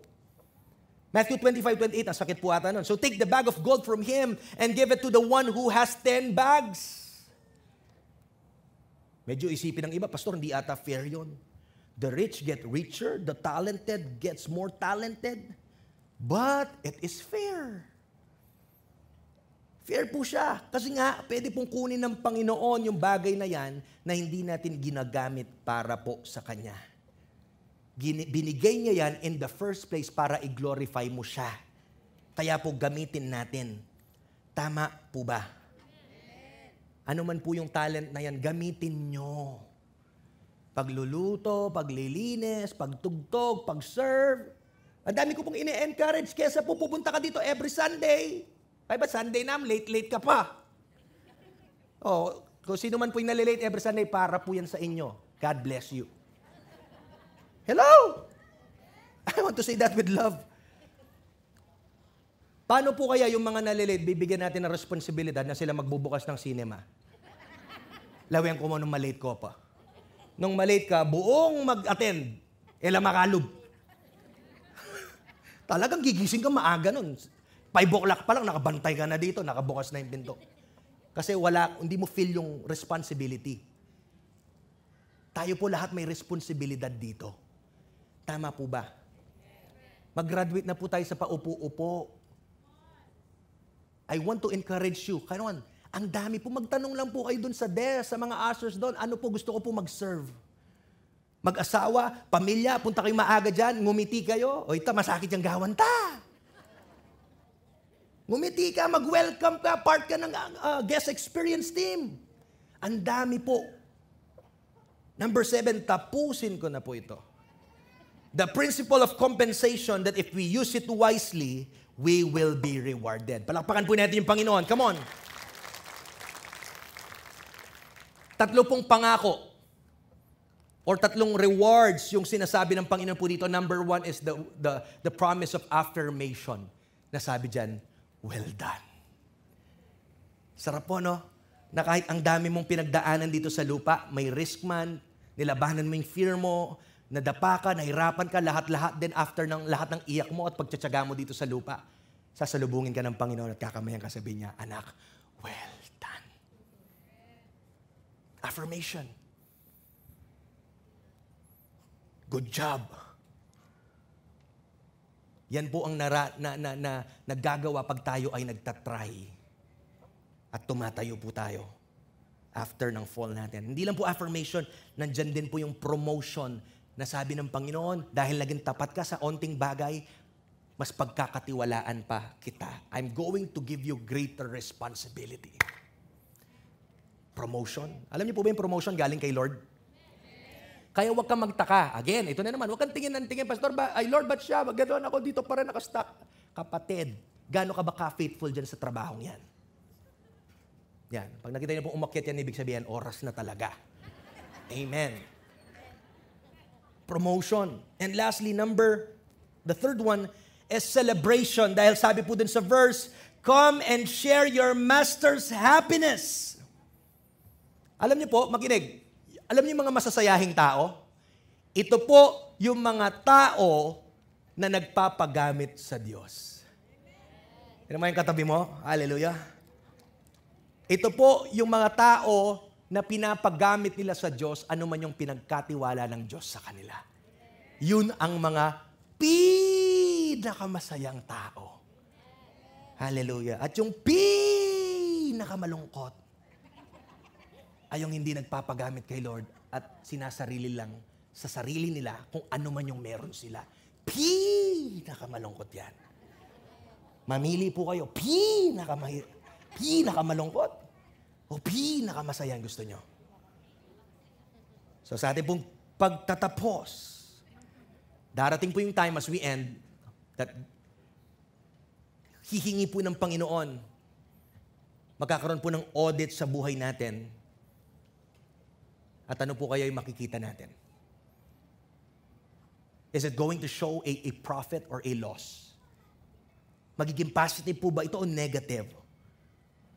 Matthew 25, 28, ang sakit po ata nun. So take the bag of gold from him and give it to the one who has 10 bags. Medyo isipin ng iba, Pastor, hindi ata fair yon. The rich get richer, the talented gets more talented. But it is fair. Fair po siya. Kasi nga, pwede pong kunin ng Panginoon yung bagay na yan na hindi natin ginagamit para po sa Kanya binigay niya yan in the first place para i-glorify mo siya. Kaya po gamitin natin. Tama po ba? Ano man po yung talent na yan, gamitin nyo. Pagluluto, paglilinis, pagtugtog, pag-serve. Ang dami ko pong ini-encourage kesa po pupunta ka dito every Sunday. Ay ba Sunday na, late-late ka pa. Oh, kung sino man po yung nalilate every Sunday, para po yan sa inyo. God bless you. Hello? *laughs* I want to say that with love. Paano po kaya yung mga nalilate, bibigyan natin ng responsibilidad na sila magbubukas ng cinema? Lawihan ko mo nung malate ko pa. nung malate ka, buong mag-attend, ela makalob. *laughs* Talagang gigising ka maaga nun. 5 o'clock pa lang, nakabantay ka na dito, nakabukas na yung pinto. Kasi wala, hindi mo feel yung responsibility. Tayo po lahat may responsibilidad dito. Tama po ba? Mag-graduate na po tayo sa paupo-upo. I want to encourage you. Kaya ang dami po, magtanong lang po kayo dun sa desk, sa mga ushers doon, ano po gusto ko po mag-serve. Mag-asawa, pamilya, punta kayo maaga dyan, ngumiti kayo. O ito, masakit yung gawan ta. Ngumiti ka, mag-welcome ka, part ka ng uh, guest experience team. Ang dami po. Number seven, tapusin ko na po ito. The principle of compensation that if we use it wisely, we will be rewarded. Palakpakan po natin yung Panginoon. Come on. Tatlo pong pangako or tatlong rewards yung sinasabi ng Panginoon po dito. Number one is the, the, the promise of affirmation. Nasabi dyan, well done. Sarap po, no? Na kahit ang dami mong pinagdaanan dito sa lupa, may risk man, nilabanan mo yung fear mo, nadapa ka, nahirapan ka, lahat-lahat din after ng lahat ng iyak mo at pagtsatsaga mo dito sa lupa, sasalubungin ka ng Panginoon at kakamayan ka niya, anak, well done. Affirmation. Good job. Yan po ang nara, na, na, na, naggagawa pag tayo ay nagtatry. At tumatayo po tayo after ng fall natin. Hindi lang po affirmation, nandyan din po yung promotion na sabi ng Panginoon, dahil naging tapat ka sa onting bagay, mas pagkakatiwalaan pa kita. I'm going to give you greater responsibility. Promotion. Alam niyo po ba yung promotion galing kay Lord? Kaya huwag kang magtaka. Again, ito na naman. Huwag kang tingin ng tingin, Pastor, ba, ay Lord, ba't siya? Ganoon ako dito pa rin nakastock. Kapatid, gaano ka ba ka-faithful dyan sa trabahong yan? Yan. Pag nakita niyo po umakyat yan, ibig sabihin, oras na talaga. Amen. Promotion. And lastly, number, the third one is celebration. Dahil sabi po dun sa verse, Come and share your master's happiness. Alam niyo po, makinig, alam niyo mga masasayahing tao? Ito po yung mga tao na nagpapagamit sa Diyos. Ano mo yung katabi mo? Hallelujah. Ito po yung mga tao na pinapagamit nila sa Diyos, ano man yung pinagkatiwala ng Diyos sa kanila. Yun ang mga pinakamasayang tao. Hallelujah. At yung pinakamalungkot, ay yung hindi nagpapagamit kay Lord at sinasarili lang sa sarili nila kung ano man yung meron sila. Pinakamalungkot yan. Mamili po kayo. Pinakamahir. Pinakamalungkot. O pinakamasaya ang gusto nyo. So sa ating pong pagtatapos, darating po yung time as we end that hihingi po ng Panginoon magkakaroon po ng audit sa buhay natin at ano po kaya yung makikita natin? Is it going to show a, a profit or a loss? Magiging positive po ba ito o negative?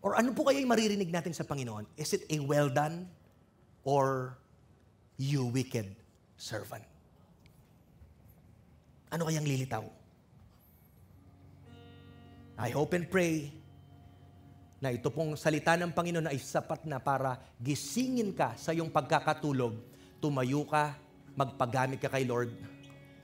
Or ano po kaya yung maririnig natin sa Panginoon? Is it a well done or you wicked servant? Ano kayang lilitaw? I hope and pray na ito pong salita ng Panginoon ay sapat na para gisingin ka sa iyong pagkakatulog, tumayo ka, magpagamit ka kay Lord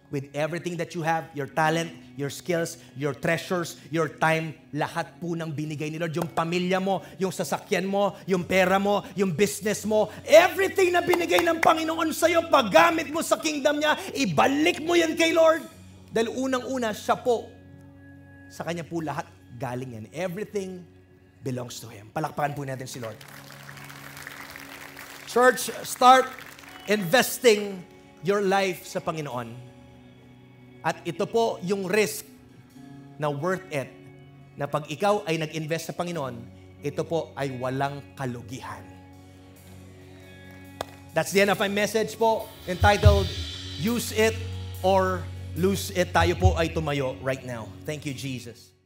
with everything that you have, your talent, your skills, your treasures, your time, lahat po ng binigay ni Lord. Yung pamilya mo, yung sasakyan mo, yung pera mo, yung business mo, everything na binigay ng Panginoon sa iyo, paggamit mo sa kingdom niya, ibalik mo yan kay Lord. Dahil unang-una, siya po, sa Kanya po lahat galing yan. Everything belongs to Him. Palakpakan po natin si Lord. Church, start investing your life sa Panginoon. At ito po yung risk na worth it na pag ikaw ay nag-invest sa Panginoon, ito po ay walang kalugihan. That's the end of my message po entitled Use It or Lose It. Tayo po ay tumayo right now. Thank you, Jesus.